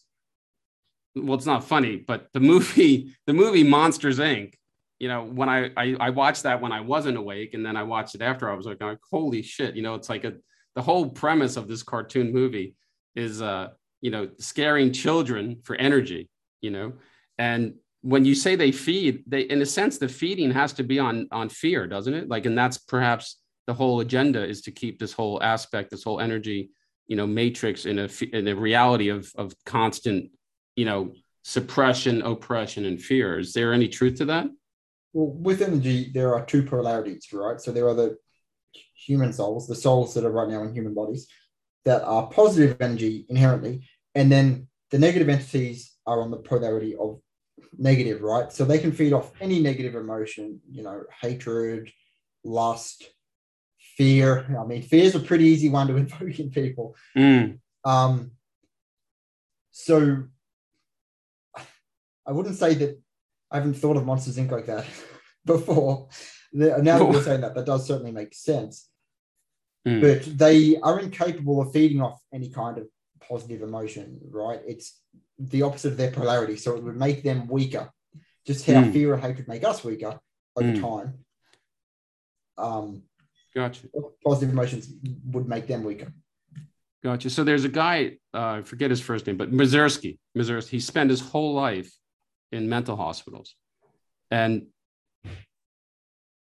well, it's not funny, but the movie, the movie Monsters Inc you know, when I, I, I watched that when I wasn't awake, and then I watched it after I was like, holy shit, you know, it's like a the whole premise of this cartoon movie is uh, you know, scaring children for energy, you know, and when you say they feed, they in a sense the feeding has to be on on fear, doesn't it? Like, and that's perhaps the whole agenda is to keep this whole aspect, this whole energy you know matrix in a in a reality of of constant you know suppression oppression and fear. Is there any truth to that well with energy there are two polarities right so there are the human souls the souls that are right now in human bodies that are positive energy inherently and then the negative entities are on the polarity of negative right so they can feed off any negative emotion you know hatred lust fear. I mean, fear is a pretty easy one to invoke in people. Mm. Um, so I wouldn't say that I haven't thought of Monsters Inc. like that before. Now that you're saying that, that does certainly make sense. Mm. But they are incapable of feeding off any kind of positive emotion, right? It's the opposite of their polarity. So it would make them weaker, just how mm. fear and hatred make us weaker over mm. time. Um, Gotcha. Positive emotions would make them weaker. Gotcha. So there's a guy, uh, I forget his first name, but Mazursky. Mazursky. He spent his whole life in mental hospitals, and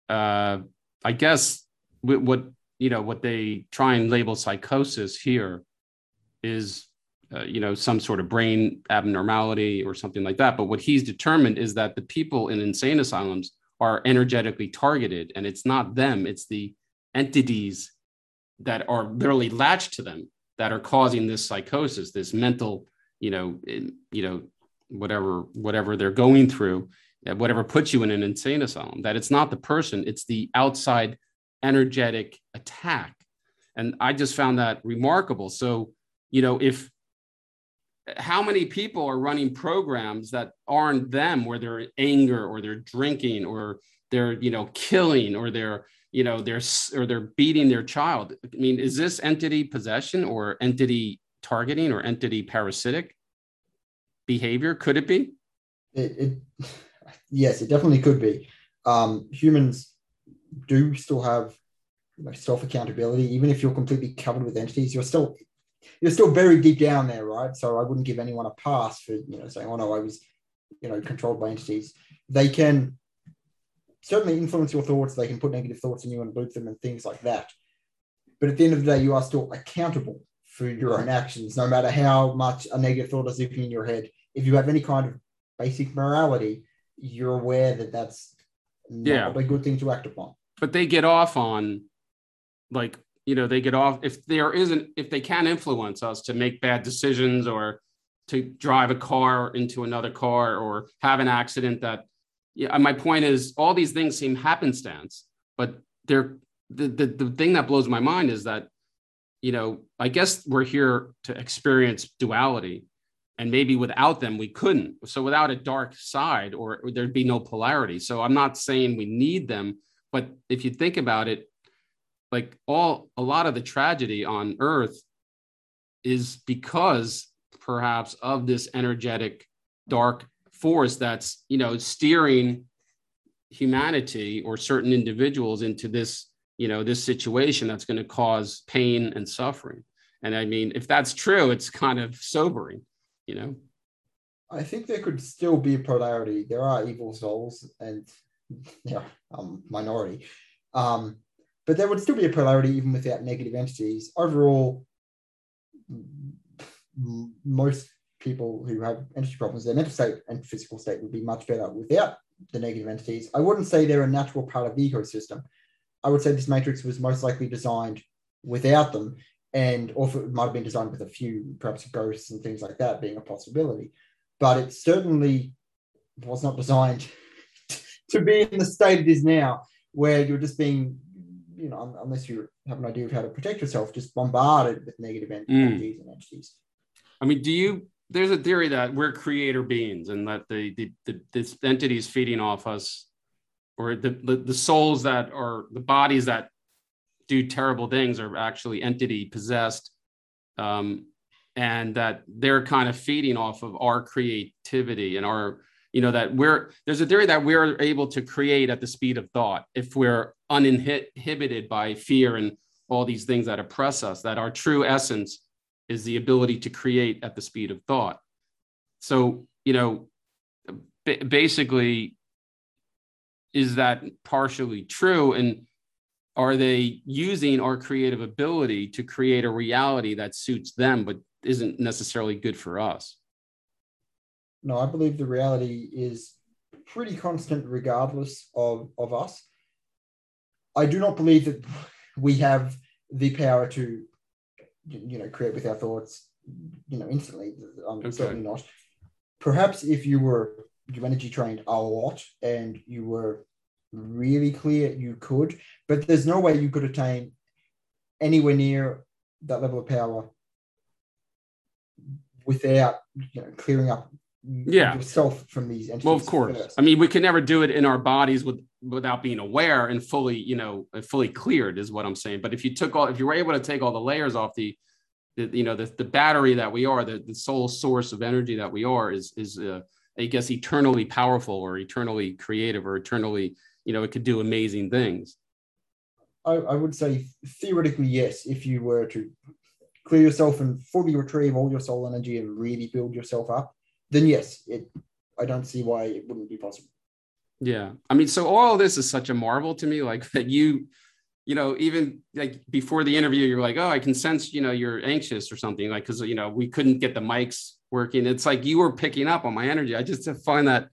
uh, I guess what you know what they try and label psychosis here is uh, you know some sort of brain abnormality or something like that. But what he's determined is that the people in insane asylums are energetically targeted, and it's not them; it's the entities that are literally latched to them that are causing this psychosis, this mental, you know, you know, whatever whatever they're going through, whatever puts you in an insane asylum. That it's not the person, it's the outside energetic attack. And I just found that remarkable. So, you know, if how many people are running programs that aren't them where they're anger or they're drinking or they're you know killing or they're you know they're or they're beating their child i mean is this entity possession or entity targeting or entity parasitic behavior? Could it be? It, it yes it definitely could be. Um, humans do still have you know, self accountability even if you're completely covered with entities you're still you're still very deep down there right? So i wouldn't give anyone a pass for you know saying oh no i was you know controlled by entities. They can certainly influence your thoughts. They can put negative thoughts in you and loop them and things like that. But at the end of the day, you are still accountable for your own actions, no matter how much a negative thought is in your head. If you have any kind of basic morality, you're aware that that's yeah. a good thing to act upon. But they get off on, like, you know, they get off if there isn't, if they can influence us to make bad decisions or to drive a car into another car or have an accident that yeah, my point is all these things seem happenstance, but they're the, the, the thing that blows my mind is that, you know, I guess we're here to experience duality and maybe without them we couldn't. So without a dark side or, there'd be no polarity. So I'm not saying we need them, but if you think about it, like all a lot of the tragedy on earth is because perhaps of this energetic dark force that's you know steering humanity or certain individuals into this you know this situation that's going to cause pain and suffering. And i mean if that's true it's kind of sobering you know? I think there could still be a polarity. There are evil souls and yeah um minority. Um but there would still be a polarity even without negative entities. Overall most people who have energy problems, their mental state and physical state would be much better without the negative entities. I wouldn't say they're a natural part of the ecosystem. I would say this matrix was most likely designed without them, and or it might have been designed with a few, perhaps ghosts and things like that being a possibility. But it certainly was not designed to be in the state it is now, where you're just being, you know, unless you have an idea of how to protect yourself, just bombarded with negative mm. entities mm. and entities. I mean, do you there's a theory that we're creator beings and that the, the, the this entity is feeding off us or the, the, the souls that are the bodies that do terrible things are actually entity possessed um, and that they're kind of feeding off of our creativity and our you know that we're there's a theory that we're able to create at the speed of thought if we're uninhibited by fear and all these things that oppress us that our true essence is the ability to create at the speed of thought. So, you know, b- basically, is that partially true? And are they using our creative ability to create a reality that suits them but isn't necessarily good for us no i believe the reality is pretty constant regardless of, of us i do not believe that we have the power to you know create with our thoughts you know instantly i'm okay. certainly not perhaps if you were you energy trained a lot and you were really clear you could, but there's no way you could attain anywhere near that level of power without you know clearing up yeah. yourself from these entities. Well, of course. First. I mean, we could never do it in our bodies with without being aware and fully, you know, fully cleared is what I'm saying. But if you took all, if you were able to take all the layers off the, the you know, the, the battery that we are, the, the sole source of energy that we are is, is, uh, I guess, eternally powerful or eternally creative or eternally you know, it could do amazing things. I, I would say theoretically, yes, if you were to clear yourself and fully retrieve all your soul energy and really build yourself up, then yes, it I don't see why it wouldn't be possible. Yeah. I mean, so all this is such a marvel to me, like that you, you know, even like before the interview, you're like, oh, I can sense, you know, you're anxious or something, like, cause, you know, we couldn't get the mics working. It's like you were picking up on my energy. I just find that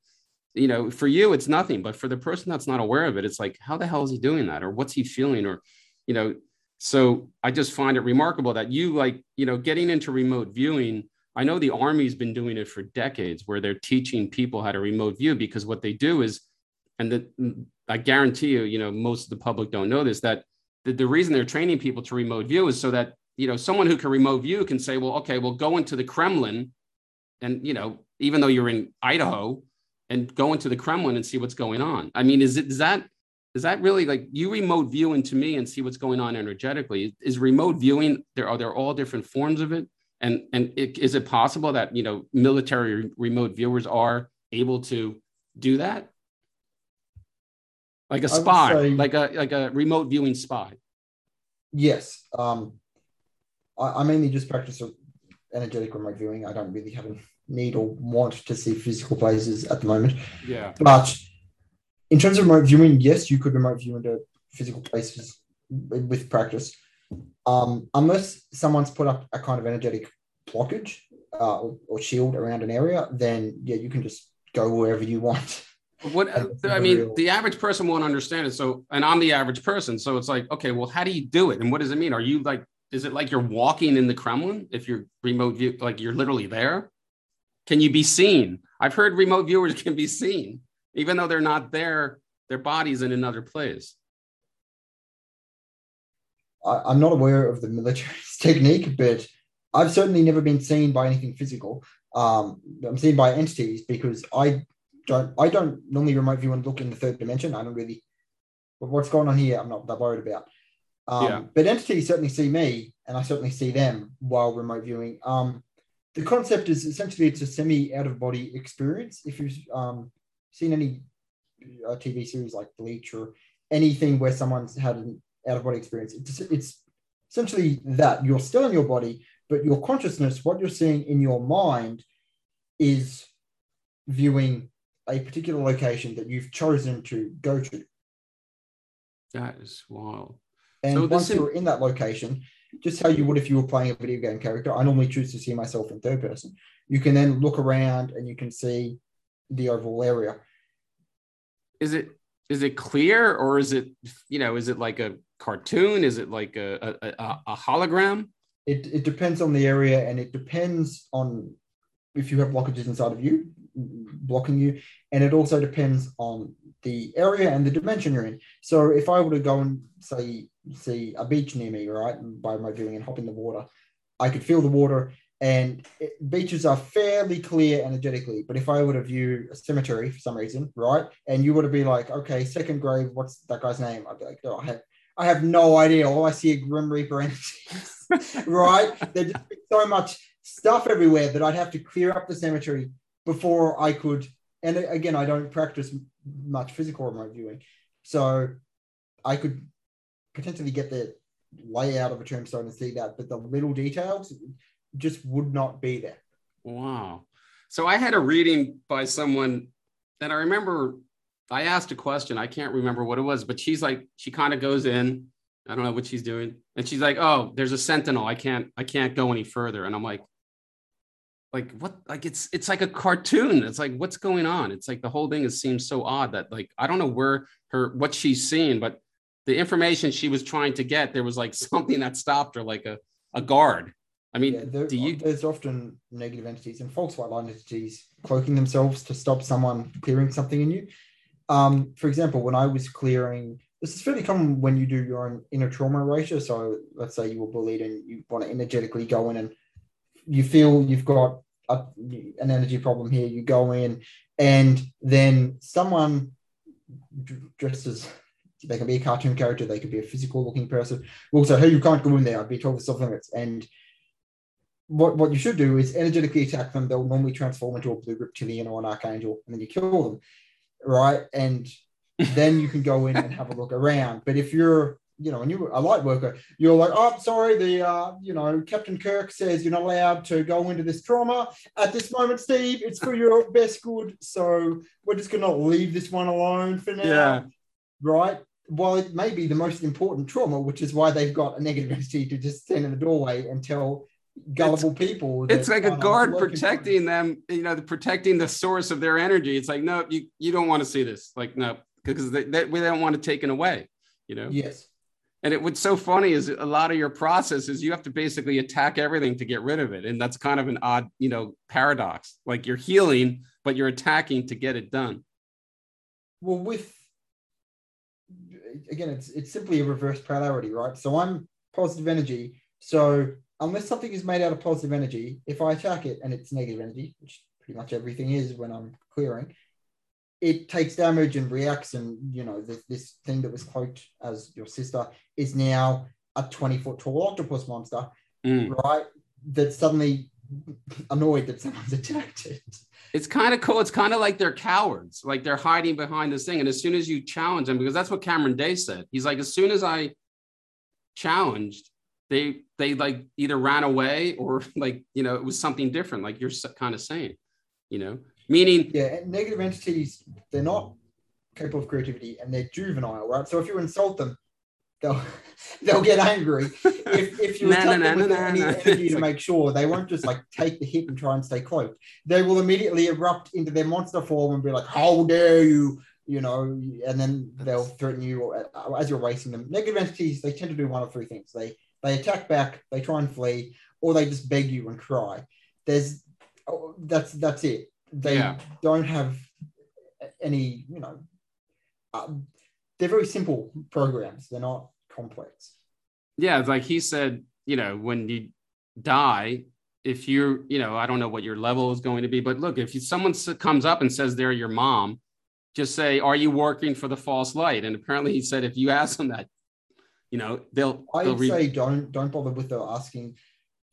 you know, for you, it's nothing, but for the person that's not aware of it, it's like, how the hell is he doing that? Or what's he feeling? Or, you know, so I just find it remarkable that you like, you know, getting into remote viewing. I know the Army's been doing it for decades where they're teaching people how to remote view because what they do is, and the, I guarantee you, you know, most of the public don't know this, that the, the reason they're training people to remote view is so that, you know, someone who can remote view can say, well, okay, we'll go into the Kremlin and, you know, even though you're in Idaho, and go into the Kremlin and see what's going on. I mean, is it is that is that really like you remote view into me and see what's going on energetically? Is remote viewing there are there all different forms of it? And and it, is it possible that you know military remote viewers are able to do that? Like a spy, say, like a like a remote viewing spy. Yes. Um I, I mainly just practice energetic remote viewing. I don't really have a need or want to see physical places at the moment. Yeah. But in terms of remote viewing, yes, you could remote view into physical places with practice. Um, unless someone's put up a kind of energetic blockage uh, or, or, shield around an area, then yeah, you can just go wherever you want. What I mean, the average person won't understand it. So, and I'm the average person. So it's like, okay, well, how do you do it? And what does it mean? Are you like, is it like you're walking in the Kremlin if you're remote view, like you're literally there? Can you be seen? I've heard remote viewers can be seen, even though they're not there, their body's in another place. I, am not aware of the military's technique, but I've certainly never been seen by anything physical. Um, I'm seen by entities because I don't I don't normally remote view and look in the third dimension. I don't really but what's going on here, I'm not that worried about. Um, yeah. but entities certainly see me and I certainly see them while remote viewing. Um, the concept is essentially it's a semi out of body experience. If you've um, seen any uh, TV series like Bleach or anything where someone's had an out of body experience, it's, it's essentially that you're still in your body, but your consciousness, what you're seeing in your mind, is viewing a particular location that you've chosen to go to. That is wild. And so once you're in that location, just how you would if you were playing a video game character. I normally choose to see myself in third person. You can then look around and you can see the overall area. Is it is it clear or is it you know is it like a cartoon? Is it like a a, a hologram? It it depends on the area and it depends on if you have blockages inside of you blocking you and it also depends on the area and the dimension you're in so if i were to go and say see a beach near me, right, by my viewing and hop in the water, I could feel the water. And it, beaches are fairly clear energetically. But if I were to view a cemetery for some reason, right, and you were to be like, okay, second grave, what's that guy's name? I'd be like, oh, I have, I have no idea. All I see are Grim Reaper entities, right? There's just so much stuff everywhere that I'd have to clear up the cemetery before I could. And again, I don't practice much physical remote viewing, so I could potentially get the layout of a tombstone and see that, but the little details just would not be there. Wow. So I had a reading by someone that I remember I asked a question. I can't remember what it was, but she's like, she kind of goes in. I don't know what she's doing, and she's like, "Oh, there's a sentinel. I can't, I can't go any further." And I'm like, like what? Like it's, it's like a cartoon. It's like what's going on? It's like the whole thing is seems so odd that like I don't know where her what she's seeing, but the information she was trying to get, there was like something that stopped her, like a a guard. I mean, yeah, there, do you? There's often negative entities and false white light entities cloaking themselves to stop someone clearing something in you. Um, for example, when I was clearing, this is fairly common when you do your own inner trauma erasure. So let's say you were bullied and you want to energetically go in and you feel you've got a, an energy problem here. You go in and then someone dresses. they can be a cartoon character, they could be a physical looking person. Will say, hey, you can't go in there. I'd be told the self limits. And what, what you should do is energetically attack them. They'll normally transform into a blue reptilian or an archangel, and then you kill them, right? And then you can go in and have a look around. But if you're, you know, and you're a light worker, you're like, oh, sorry, the, uh, you know, Captain Kirk says you're not allowed to go into this trauma at this moment, Steve. It's for your best good. So we're just going to leave this one alone for now. Yeah. Right while it may be the most important trauma, which is why they've got a negative entity to just stand in the doorway and tell gullible it's, people. It's like a guard protecting them, you know, protecting the source of their energy. It's like, no, you, you don't want to see this. Like, no, because they, they, we don't want it taken away, you know? Yes. And it, what's so funny is a lot of your process is you have to basically attack everything to get rid of it. And that's kind of an odd, you know, paradox. Like you're healing, but you're attacking to get it done. Well, with again, it's it's simply a reverse polarity, right? So I'm positive energy. So unless something is made out of positive energy, if I attack it and it's negative energy, which pretty much everything is when I'm clearing, it takes damage and reacts. And you know, this, this thing that was cloaked as your sister is now a 20 foot tall octopus monster, mm. right? That suddenly annoyed that someone's attacked it it's kind of cool. It's kind of like they're cowards, like they're hiding behind this thing. And as soon as you challenge them, because that's what Cameron Day said, he's like, as soon as I challenged, they they like either ran away or like you know it was something different, like you're kind of saying, you know, meaning yeah, negative entities they're not capable of creativity and they're juvenile, right? So if you insult them, they'll they'll get angry if, if you attack them with any energy to make sure they won't just like take the hit and try and stay cloaked. They will immediately erupt into their monster form and be like, "How dare you!" You know, and then they'll threaten you uh, as you're racing them. Negative entities they tend to do one of three things: they they attack back, they try and flee, or they just beg you and cry. There's oh, that's that's it. They yeah. don't have any, you know. Uh, they're very simple programs. They're not complex. Yeah, like he said, you know, when you die, if you're, you know, I don't know what your level is going to be, but look, if you, someone comes up and says they're your mom, just say, "Are you working for the false light?" And apparently, he said, if you ask them that, you know, they'll. I'd they'll re- say don't don't bother with the asking.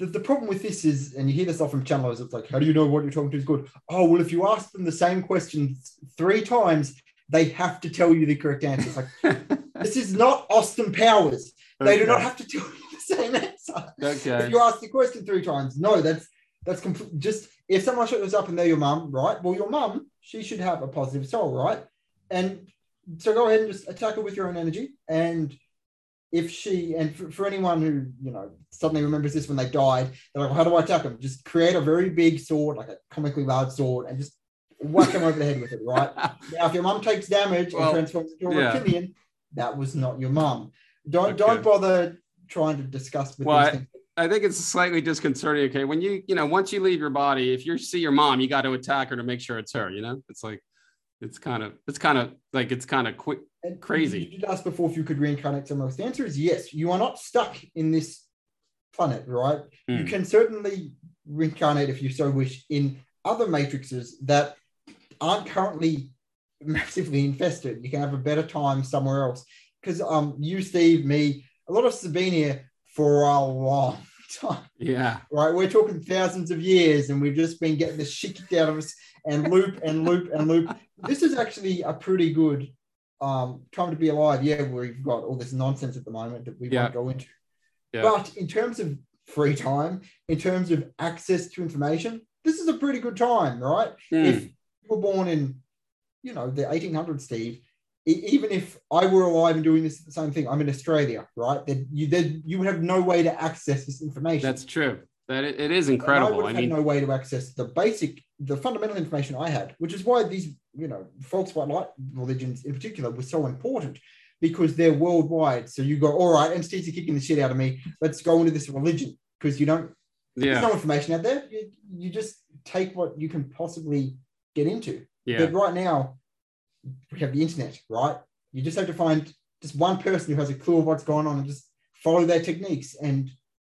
The, the problem with this is, and you hear this often from channelers, it's like, how do you know what you're talking to is good? Oh, well, if you ask them the same question three times, they have to tell you the correct answer. It's like this is not Austin Powers. They do not have to tell you the same answer. Okay. If you ask the question three times, no, that's that's complete. Just if someone shows up and they're your mum, right? Well, your mum, she should have a positive soul, right? And so go ahead and just attack her with your own energy. And if she, and for, for anyone who you know suddenly remembers this when they died, they're like, well, how do I attack them? Just create a very big sword, like a comically large sword, and just whack them over the head with it, right? now, if your mum takes damage well, and transforms into a yeah. reptilian, that was not your mum. Don't okay. don't bother trying to discuss with well, I, I think it's slightly disconcerting. Okay, when you you know once you leave your body, if you see your mom, you got to attack her to make sure it's her. You know, it's like it's kind of it's kind of like it's kind of quick crazy. You did ask before if you could reincarnate somewhere else. The answer is yes. You are not stuck in this planet, right? Mm. You hmm. can certainly reincarnate if you so wish in other matrices that aren't currently massively infested. You can have a better time somewhere else. Because um, you, Steve, me, a lot of us have been here for a long time. Yeah. Right. We're talking thousands of years, and we've just been getting the shit kicked out of us and loop and loop and loop. This is actually a pretty good um, time to be alive. Yeah, we've got all this nonsense at the moment that we yeah. won't go into. Yeah. But in terms of free time, in terms of access to information, this is a pretty good time, right? Mm. If you were born in you know, the 1800s, Steve, even if I were alive and doing this the same thing, I'm in Australia, right? That you then you would have no way to access this information. That's true. That it, it is incredible. I, I mean, no way to access the basic, the fundamental information I had, which is why these, you know, white light religions in particular were so important because they're worldwide. So you go, all right, entities are kicking the shit out of me. Let's go into this religion because you don't. Yeah. There's no information out there. You, you just take what you can possibly get into. Yeah. But right now, we have the internet, right? You just have to find just one person who has a clue of what's going on and just follow their techniques, and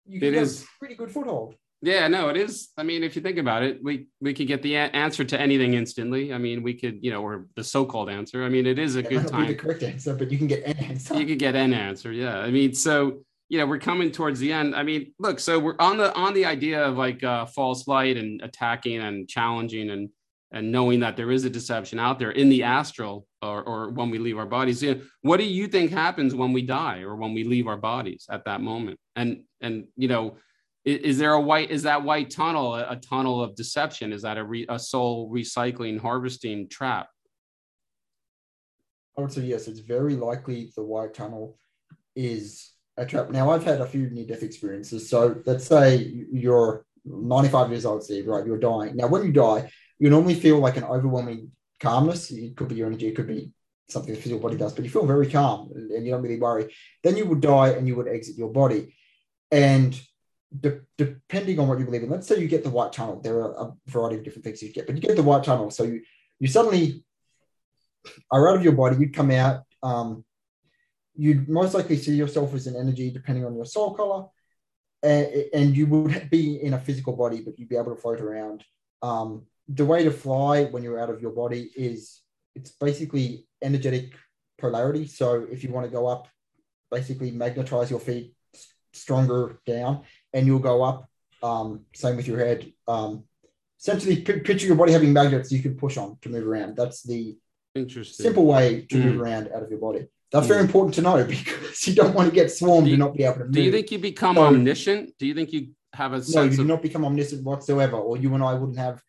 you can it get is, a pretty good foothold. Yeah, no, it is. I mean, if you think about it, we we could get the a- answer to anything instantly. I mean, we could, you know, or the so-called answer. I mean, it is a it good time. Be the correct answer, but you can get an answer. You could get an answer. Yeah, I mean, so you know, we're coming towards the end. I mean, look, so we're on the on the idea of like uh, false light and attacking and challenging and and knowing that there is a deception out there in the astral or, or when we leave our bodies you know, what do you think happens when we die or when we leave our bodies at that moment and and you know is, there a white is that white tunnel a, a tunnel of deception is that a, re, a soul recycling harvesting trap i would say yes it's very likely the white tunnel is a trap now i've had a few near-death experiences so let's say you're 95 years old steve right you're dying now when you die you normally feel like an overwhelming calmness. It could be your energy, it could be something the physical body does, but you feel very calm and you don't really worry. Then you would die and you would exit your body. And de- depending on what you believe in, let's say you get the white tunnel. There are a variety of different things you get, but you get the white tunnel. So you you suddenly are out of your body. You'd come out. Um, you'd most likely see yourself as an energy, depending on your soul color, and, and you would be in a physical body, but you'd be able to float around. Um, the way to fly when you're out of your body is it's basically energetic polarity. So if you want to go up, basically magnetize your feet stronger down, and you'll go up. Um, same with your head. Um, essentially, p- picture your body having magnets you can push on to move around. That's the interesting simple way to mm. move around out of your body. That's mm. very important to know because you don't want to get swarmed you, and not be able to move. Do you think you become so, omniscient? Do you think you have a sense no? You do of... not become omniscient whatsoever, or you and I wouldn't have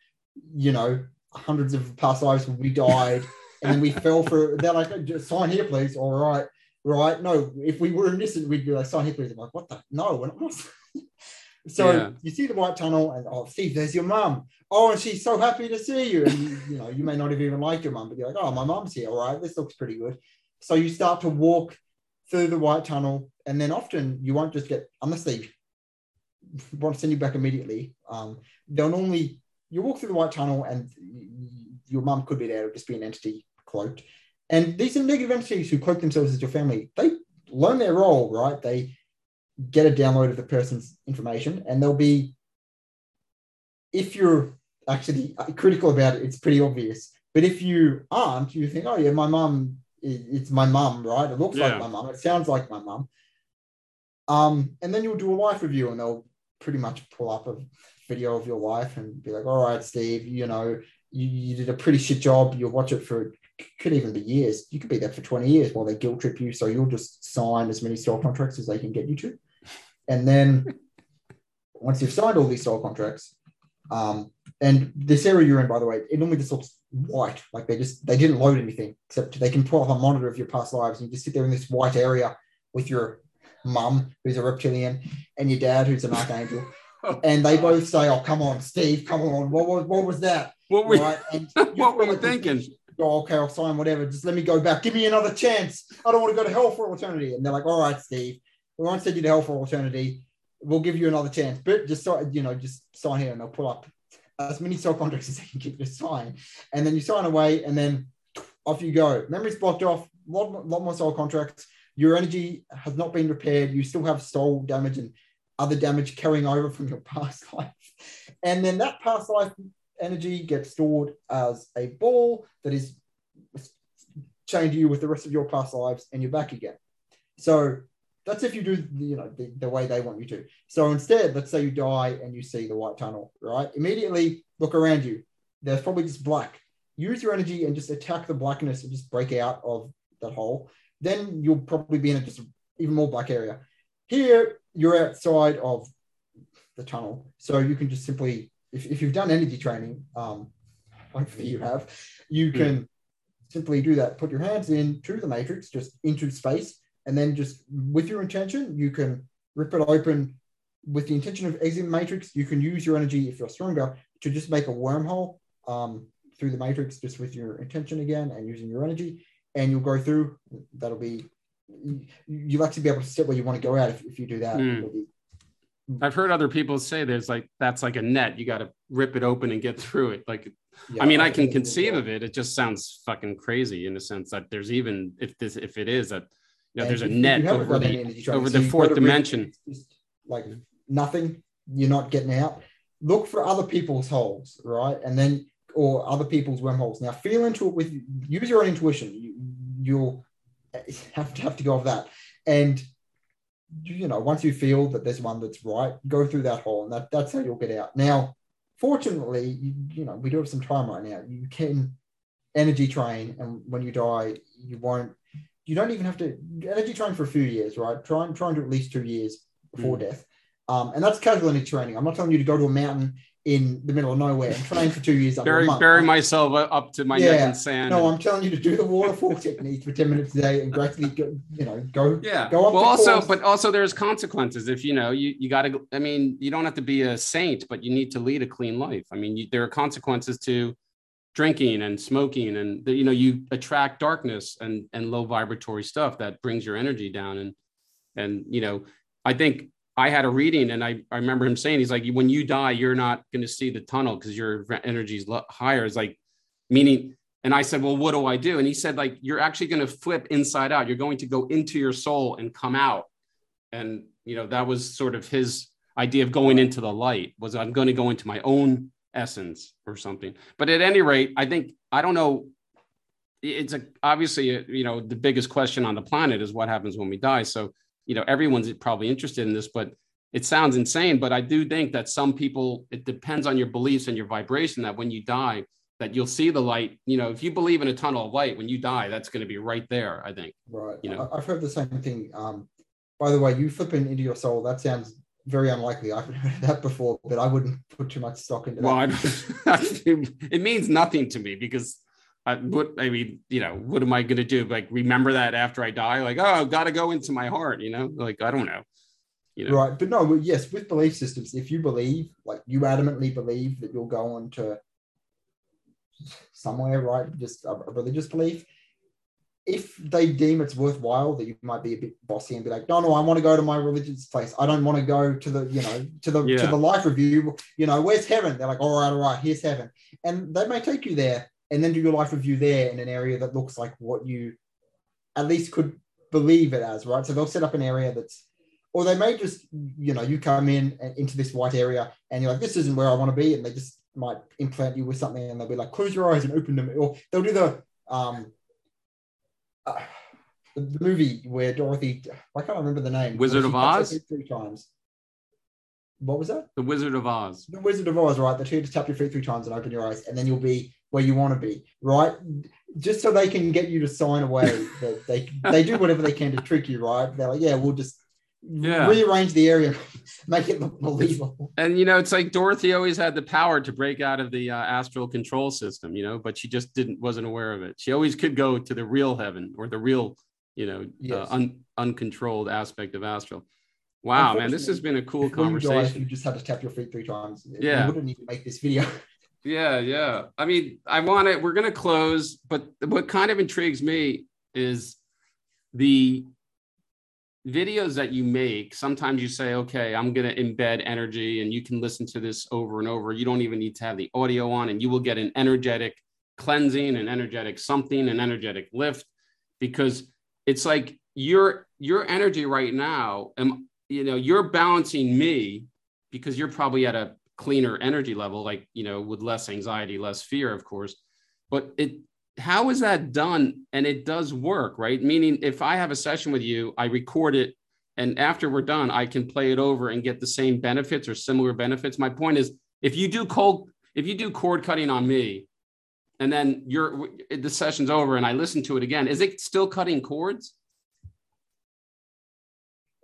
you know, hundreds of past lives when we died and then we fell for they're like just sign here please all right right no if we were innocent we'd be like sign here please I'm like what the no we're not so yeah. you see the white tunnel and oh Steve there's your mum oh and she's so happy to see you and you, you know you may not have even liked your mum but you're like oh my mum's here all right this looks pretty good so you start to walk through the white tunnel and then often you won't just get unless they want to send you back immediately um, they'll normally you walk through the white tunnel and your mum could be there, just be an entity cloaked. And these are negative entities who cloak themselves as your family. They learn their role, right? They get a download of the person's information and they'll be, if you're actually critical about it, it's pretty obvious. But if you aren't, you think, oh, yeah, my mum, it's my mum, right? It looks yeah. like my mum. It sounds like my mum. Um, and then you'll do a life review and they'll pretty much pull up a video of your life and be like, all right, Steve, you know, you, you did a pretty shit job. You'll watch it for could even be years. You could be there for 20 years while they guilt trip you. So you'll just sign as many soul contracts as they can get you to. And then once you've signed all these soul contracts, um, and this area you're in, by the way, it normally just looks white. Like they just they didn't load anything except they can pull up a monitor of your past lives and you just sit there in this white area with your mum, who's a reptilian, and your dad, who's an archangel. and they both say, "Oh, come on, Steve, come on. What was what was that? What were right? what were you thinking?" Oh, okay, I'll sign whatever. Just let me go back. Give me another chance. I don't want to go to hell for eternity. And they're like, "All right, Steve, we won't send you to hell for eternity. We'll give you another chance, but just you know, just sign here, and they'll pull up as many soul contracts as they can get you to sign, and then you sign away, and then off you go. Memory's blocked off. a Lot, lot more soul contracts. Your energy has not been repaired. You still have soul damage and other damage carrying over from your past life. And then that past life energy gets stored as a ball that is chained to you with the rest of your past lives and you're back again. So that's if you do you know the, the way they want you to. So instead, let's say you die and you see the white tunnel, right? Immediately look around you. There's probably just black. Use your energy and just attack the blackness and just break out of that hole. Then you'll probably be in a just even more black area. Here, you're outside of the tunnel. So you can just simply, if, if you've done energy training, um, hopefully you have, you hmm. can simply do that. Put your hands into the matrix, just into space, and then just with your intention, you can rip it open. With the intention of exiting matrix, you can use your energy if you're stronger to just make a wormhole um, through the matrix, just with your intention again and using your energy, and you'll go through. That'll be you'll actually be able to set where you want to go out if, if you do that. Mm. I've heard other people say there's like that's like a net. You got to rip it open and get through it. Like, yeah, I mean, I, I can conceive of it. It just sounds fucking crazy in the sense that there's even if this if it is that you know, there's a net over the over the fourth dimension. Like nothing, you're not getting out. Look for other people's holes, right? And then or other people's wormholes. Now feel into it with use your own intuition. You, you'll have to have to go off that. And you know, once you feel that there's one that's right, go through that hole, and that, that's how you'll get out. Now, fortunately, you, you know, we do have some time right now. You can energy train, and when you die, you won't. You don't even have to energy train for a few years, right? Try and try and do at least two years before mm. death, um, and that's casual energy training. I'm not telling you to go to a mountain in the middle of nowhere and train for two years. bury, bury myself up to my yeah. neck in sand. No, I'm telling you to do the waterfall technique for 10 minutes a day and gradually go, you know, go, yeah. go up. Well, also, course. but also there's consequences. If you know, you, you got to, I mean, you don't have to be a saint, but you need to lead a clean life. I mean, you, there are consequences to drinking and smoking and, you know, you attract darkness and, and low vibratory stuff that brings your energy down. And, and, you know, I think I had a reading and I, I remember him saying, he's like, when you die, you're not going to see the tunnel because your energy is higher. It's like, meaning, and I said, well, what do I do? And he said, like, you're actually going to flip inside out. You're going to go into your soul and come out. And, you know, that was sort of his idea of going into the light was I'm going to go into my own essence or something. But at any rate, I think, I don't know. It's a, obviously, a, you know, the biggest question on the planet is what happens when we die. So you know everyone's probably interested in this but it sounds insane but i do think that some people it depends on your beliefs and your vibration that when you die that you'll see the light you know if you believe in a tunnel of light when you die that's going to be right there i think right you know i've heard the same thing um by the way you flipping into your soul that sounds very unlikely. I haven't heard that before, but I wouldn't put too much stock into well, that. Well, it means nothing to me because I, what I mean, you know, what am I going to do? Like, remember that after I die? Like, oh, got to go into my heart, you know? Like, I don't know. You know? Right. But no, yes, with belief systems, if you believe, like, you adamantly believe that you'll go on to somewhere, right? Just a religious belief. If they deem it's worthwhile, that you might be a bit bossy and be like, no, no, I want to go to my religious place. I don't want to go to the, you know, to the yeah. to the life review. You know, where's heaven? They're like, all right, all right, here's heaven, and they may take you there and then do your life review there in an area that looks like what you at least could believe it as, right? So they'll set up an area that's, or they may just, you know, you come in and into this white area and you're like, this isn't where I want to be. And they just might implant you with something and they'll be like, close your eyes and open them. Or they'll do the, um, uh, the, the, movie where Dorothy, I can't remember the name. Wizard of Oz? Three times. What was that? The Wizard of Oz. The Wizard of Oz, right? The two to tap your feet three times and open your eyes, and then you'll be where you want to be, right? Just so they can get you to sign away that they they do whatever they can to trick you, right? They're like, yeah, we'll just yeah. rearrange the area, make it look believable. And you know, it's like Dorothy always had the power to break out of the uh, astral control system, you know, but she just didn't wasn't aware of it. She always could go to the real heaven or the real, you know, uh, yes. uh, un, uncontrolled aspect of astral. Wow, man, this has been a cool conversation. You, you just had to tap your feet three times. Yeah, you wouldn't even make this video. Yeah, yeah. I mean, I want it. We're going to close, but what kind of intrigues me is the videos that you make. Sometimes you say, okay, I'm going to embed energy, and you can listen to this over and over. You don't even need to have the audio on, and you will get an energetic cleansing, an energetic something, an energetic lift, because it's like your your energy right now. And you know, you're balancing me because you're probably at a cleaner energy level, like, you know, with less anxiety, less fear, of course. But it, how is that done? And it does work, right? Meaning, if I have a session with you, I record it, and after we're done, I can play it over and get the same benefits or similar benefits. My point is, if you do cold, if you do cord cutting on me, and then you're the session's over and I listen to it again, is it still cutting cords?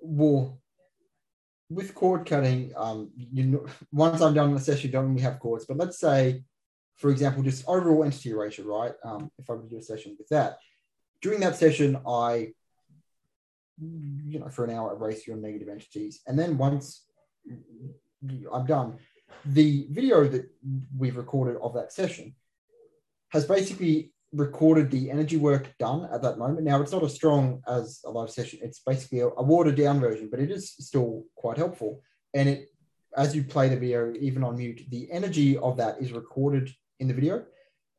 Well, with cord cutting, um, you know, once I'm done with the session, don't we have cords? But let's say for example, just overall entity ratio, right? Um, if I were to do a session with that, during that session, I, you know, for an hour, erase your negative entities. And then once I'm done, the video that we've recorded of that session has basically recorded the energy work done at that moment. Now, it's not as strong as a live session. It's basically a, a watered down version, but it is still quite helpful. And it, as you play the video, even on mute, the energy of that is recorded in the video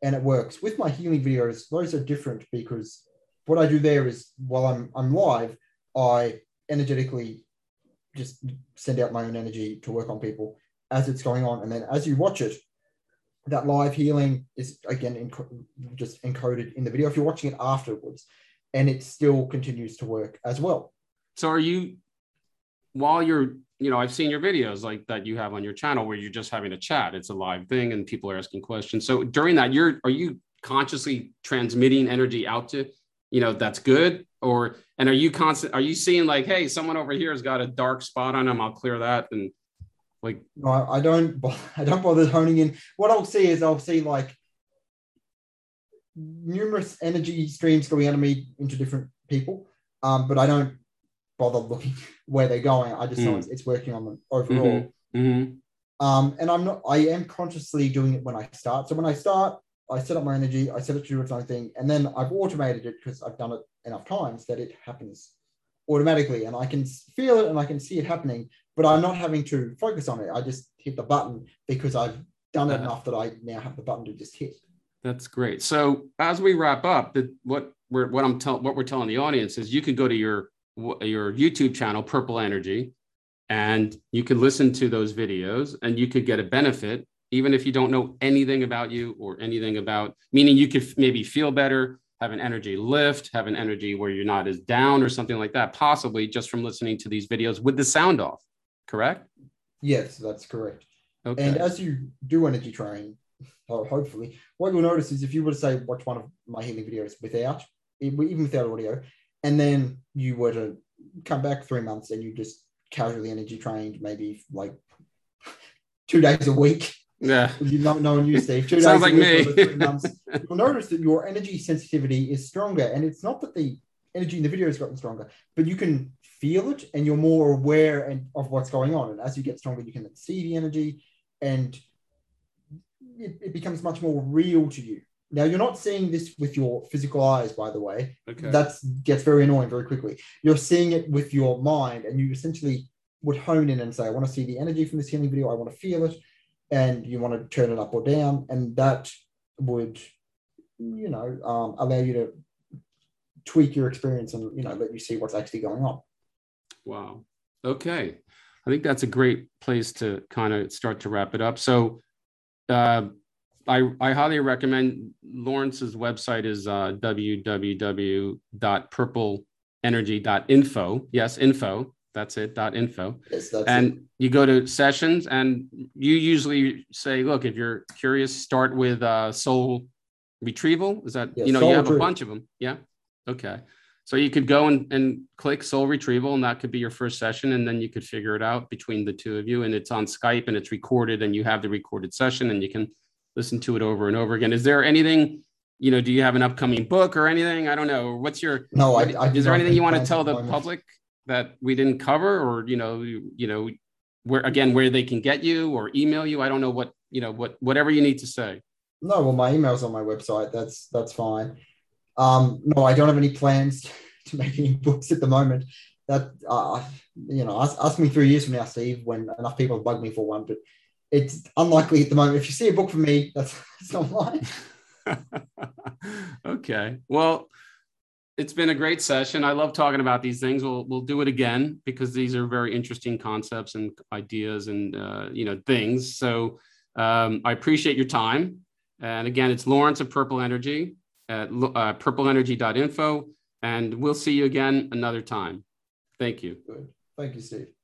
and it works. With my healing videos, those are different because what I do there is while I'm, I'm live, I energetically just send out my own energy to work on people as it's going on. And then as you watch it, that live healing is again enc- just encoded in the video if you're watching it afterwards and it still continues to work as well so are you while you're you know i've seen your videos like that you have on your channel where you're just having a chat it's a live thing and people are asking questions so during that you're are you consciously transmitting energy out to you know that's good or and are you constant are you seeing like hey someone over here has got a dark spot on them i'll clear that and like no, I don't. I don't bother honing in. What I'll see is I'll see like numerous energy streams going out of me into different people, um, but I don't bother looking where they're going. I just mm. know it's, it's, working on them overall. Mm-hmm. Mm-hmm. Um, and I'm not. I am consciously doing it when I start. So when I start, I set up my energy. I set it to do its own thing, and then I've automated it because I've done it enough times that it happens automatically, and I can feel it and I can see it happening but I'm not having to focus on it. I just hit the button because I've done it uh, enough that I now have the button to just hit. That's great. So as we wrap up, the, what we're what I'm telling what we're telling the audience is you can go to your your YouTube channel, Purple Energy, and you can listen to those videos, and you could get a benefit even if you don't know anything about you or anything about. Meaning you could maybe feel better, have an energy lift, have an energy where you're not as down or something like that, possibly just from listening to these videos with the sound off correct? Yes, that's correct. Okay. And as you do energy training, hopefully, what you'll notice is if you were to say watch one of my healing videos without, even without audio, and then you were to come back three months and you just casually energy trained, maybe like two days a week. Yeah. You not knowing you, Steve. Two Sounds days like me. months, you'll notice that your energy sensitivity is stronger. And it's not that the energy in the video has gotten stronger, but you can feel it and you're more aware and, of what's going on. And as you get stronger, you can see the energy and it, it, becomes much more real to you. Now you're not seeing this with your physical eyes, by the way. Okay. That gets very annoying very quickly. You're seeing it with your mind, and you essentially would hone in and say, I want to see the energy from this healing video, I want to feel it, and you want to turn it up or down, and that would, you know, um, allow you to tweak your experience and you know let you see what's actually going on. Wow. Okay. I think that's a great place to kind of start to wrap it up. So, uh, I, I highly recommend Lawrence's website is uh, www.purpleenergy.info. Yes, info. That's it. Dot info. Yes, that's and it. you go to sessions, and you usually say, look, if you're curious, start with uh, soul retrieval. Is that you know you have retrieval. a bunch of them? Yeah. Okay. So you could go and, and click soul retrieval, and that could be your first session. And then you could figure it out between the two of you. And it's on Skype and it's recorded, and you have the recorded session and you can listen to it over and over again. Is there anything, you know, do you have an upcoming book or anything? I don't know. What's your no, I, I is there anything you want to tell the public that we didn't cover or you know, you, you know, where again where they can get you or email you? I don't know what, you know, what whatever you need to say. No, well, my email's on my website. That's that's fine. Um, no, I don't have any plans to make any books at the moment. That uh, you know, ask, ask me three years from now, Steve, when enough people bug me for one. But it's unlikely at the moment. If you see a book from me, that's, that's not mine. okay. Well, it's been a great session. I love talking about these things. We'll we'll do it again because these are very interesting concepts and ideas and uh, you know things. So um, I appreciate your time. And again, it's Lawrence of Purple Energy at uh, purpleenergy.info. And we'll see you again another time. Thank you. Good. Thank you, Steve.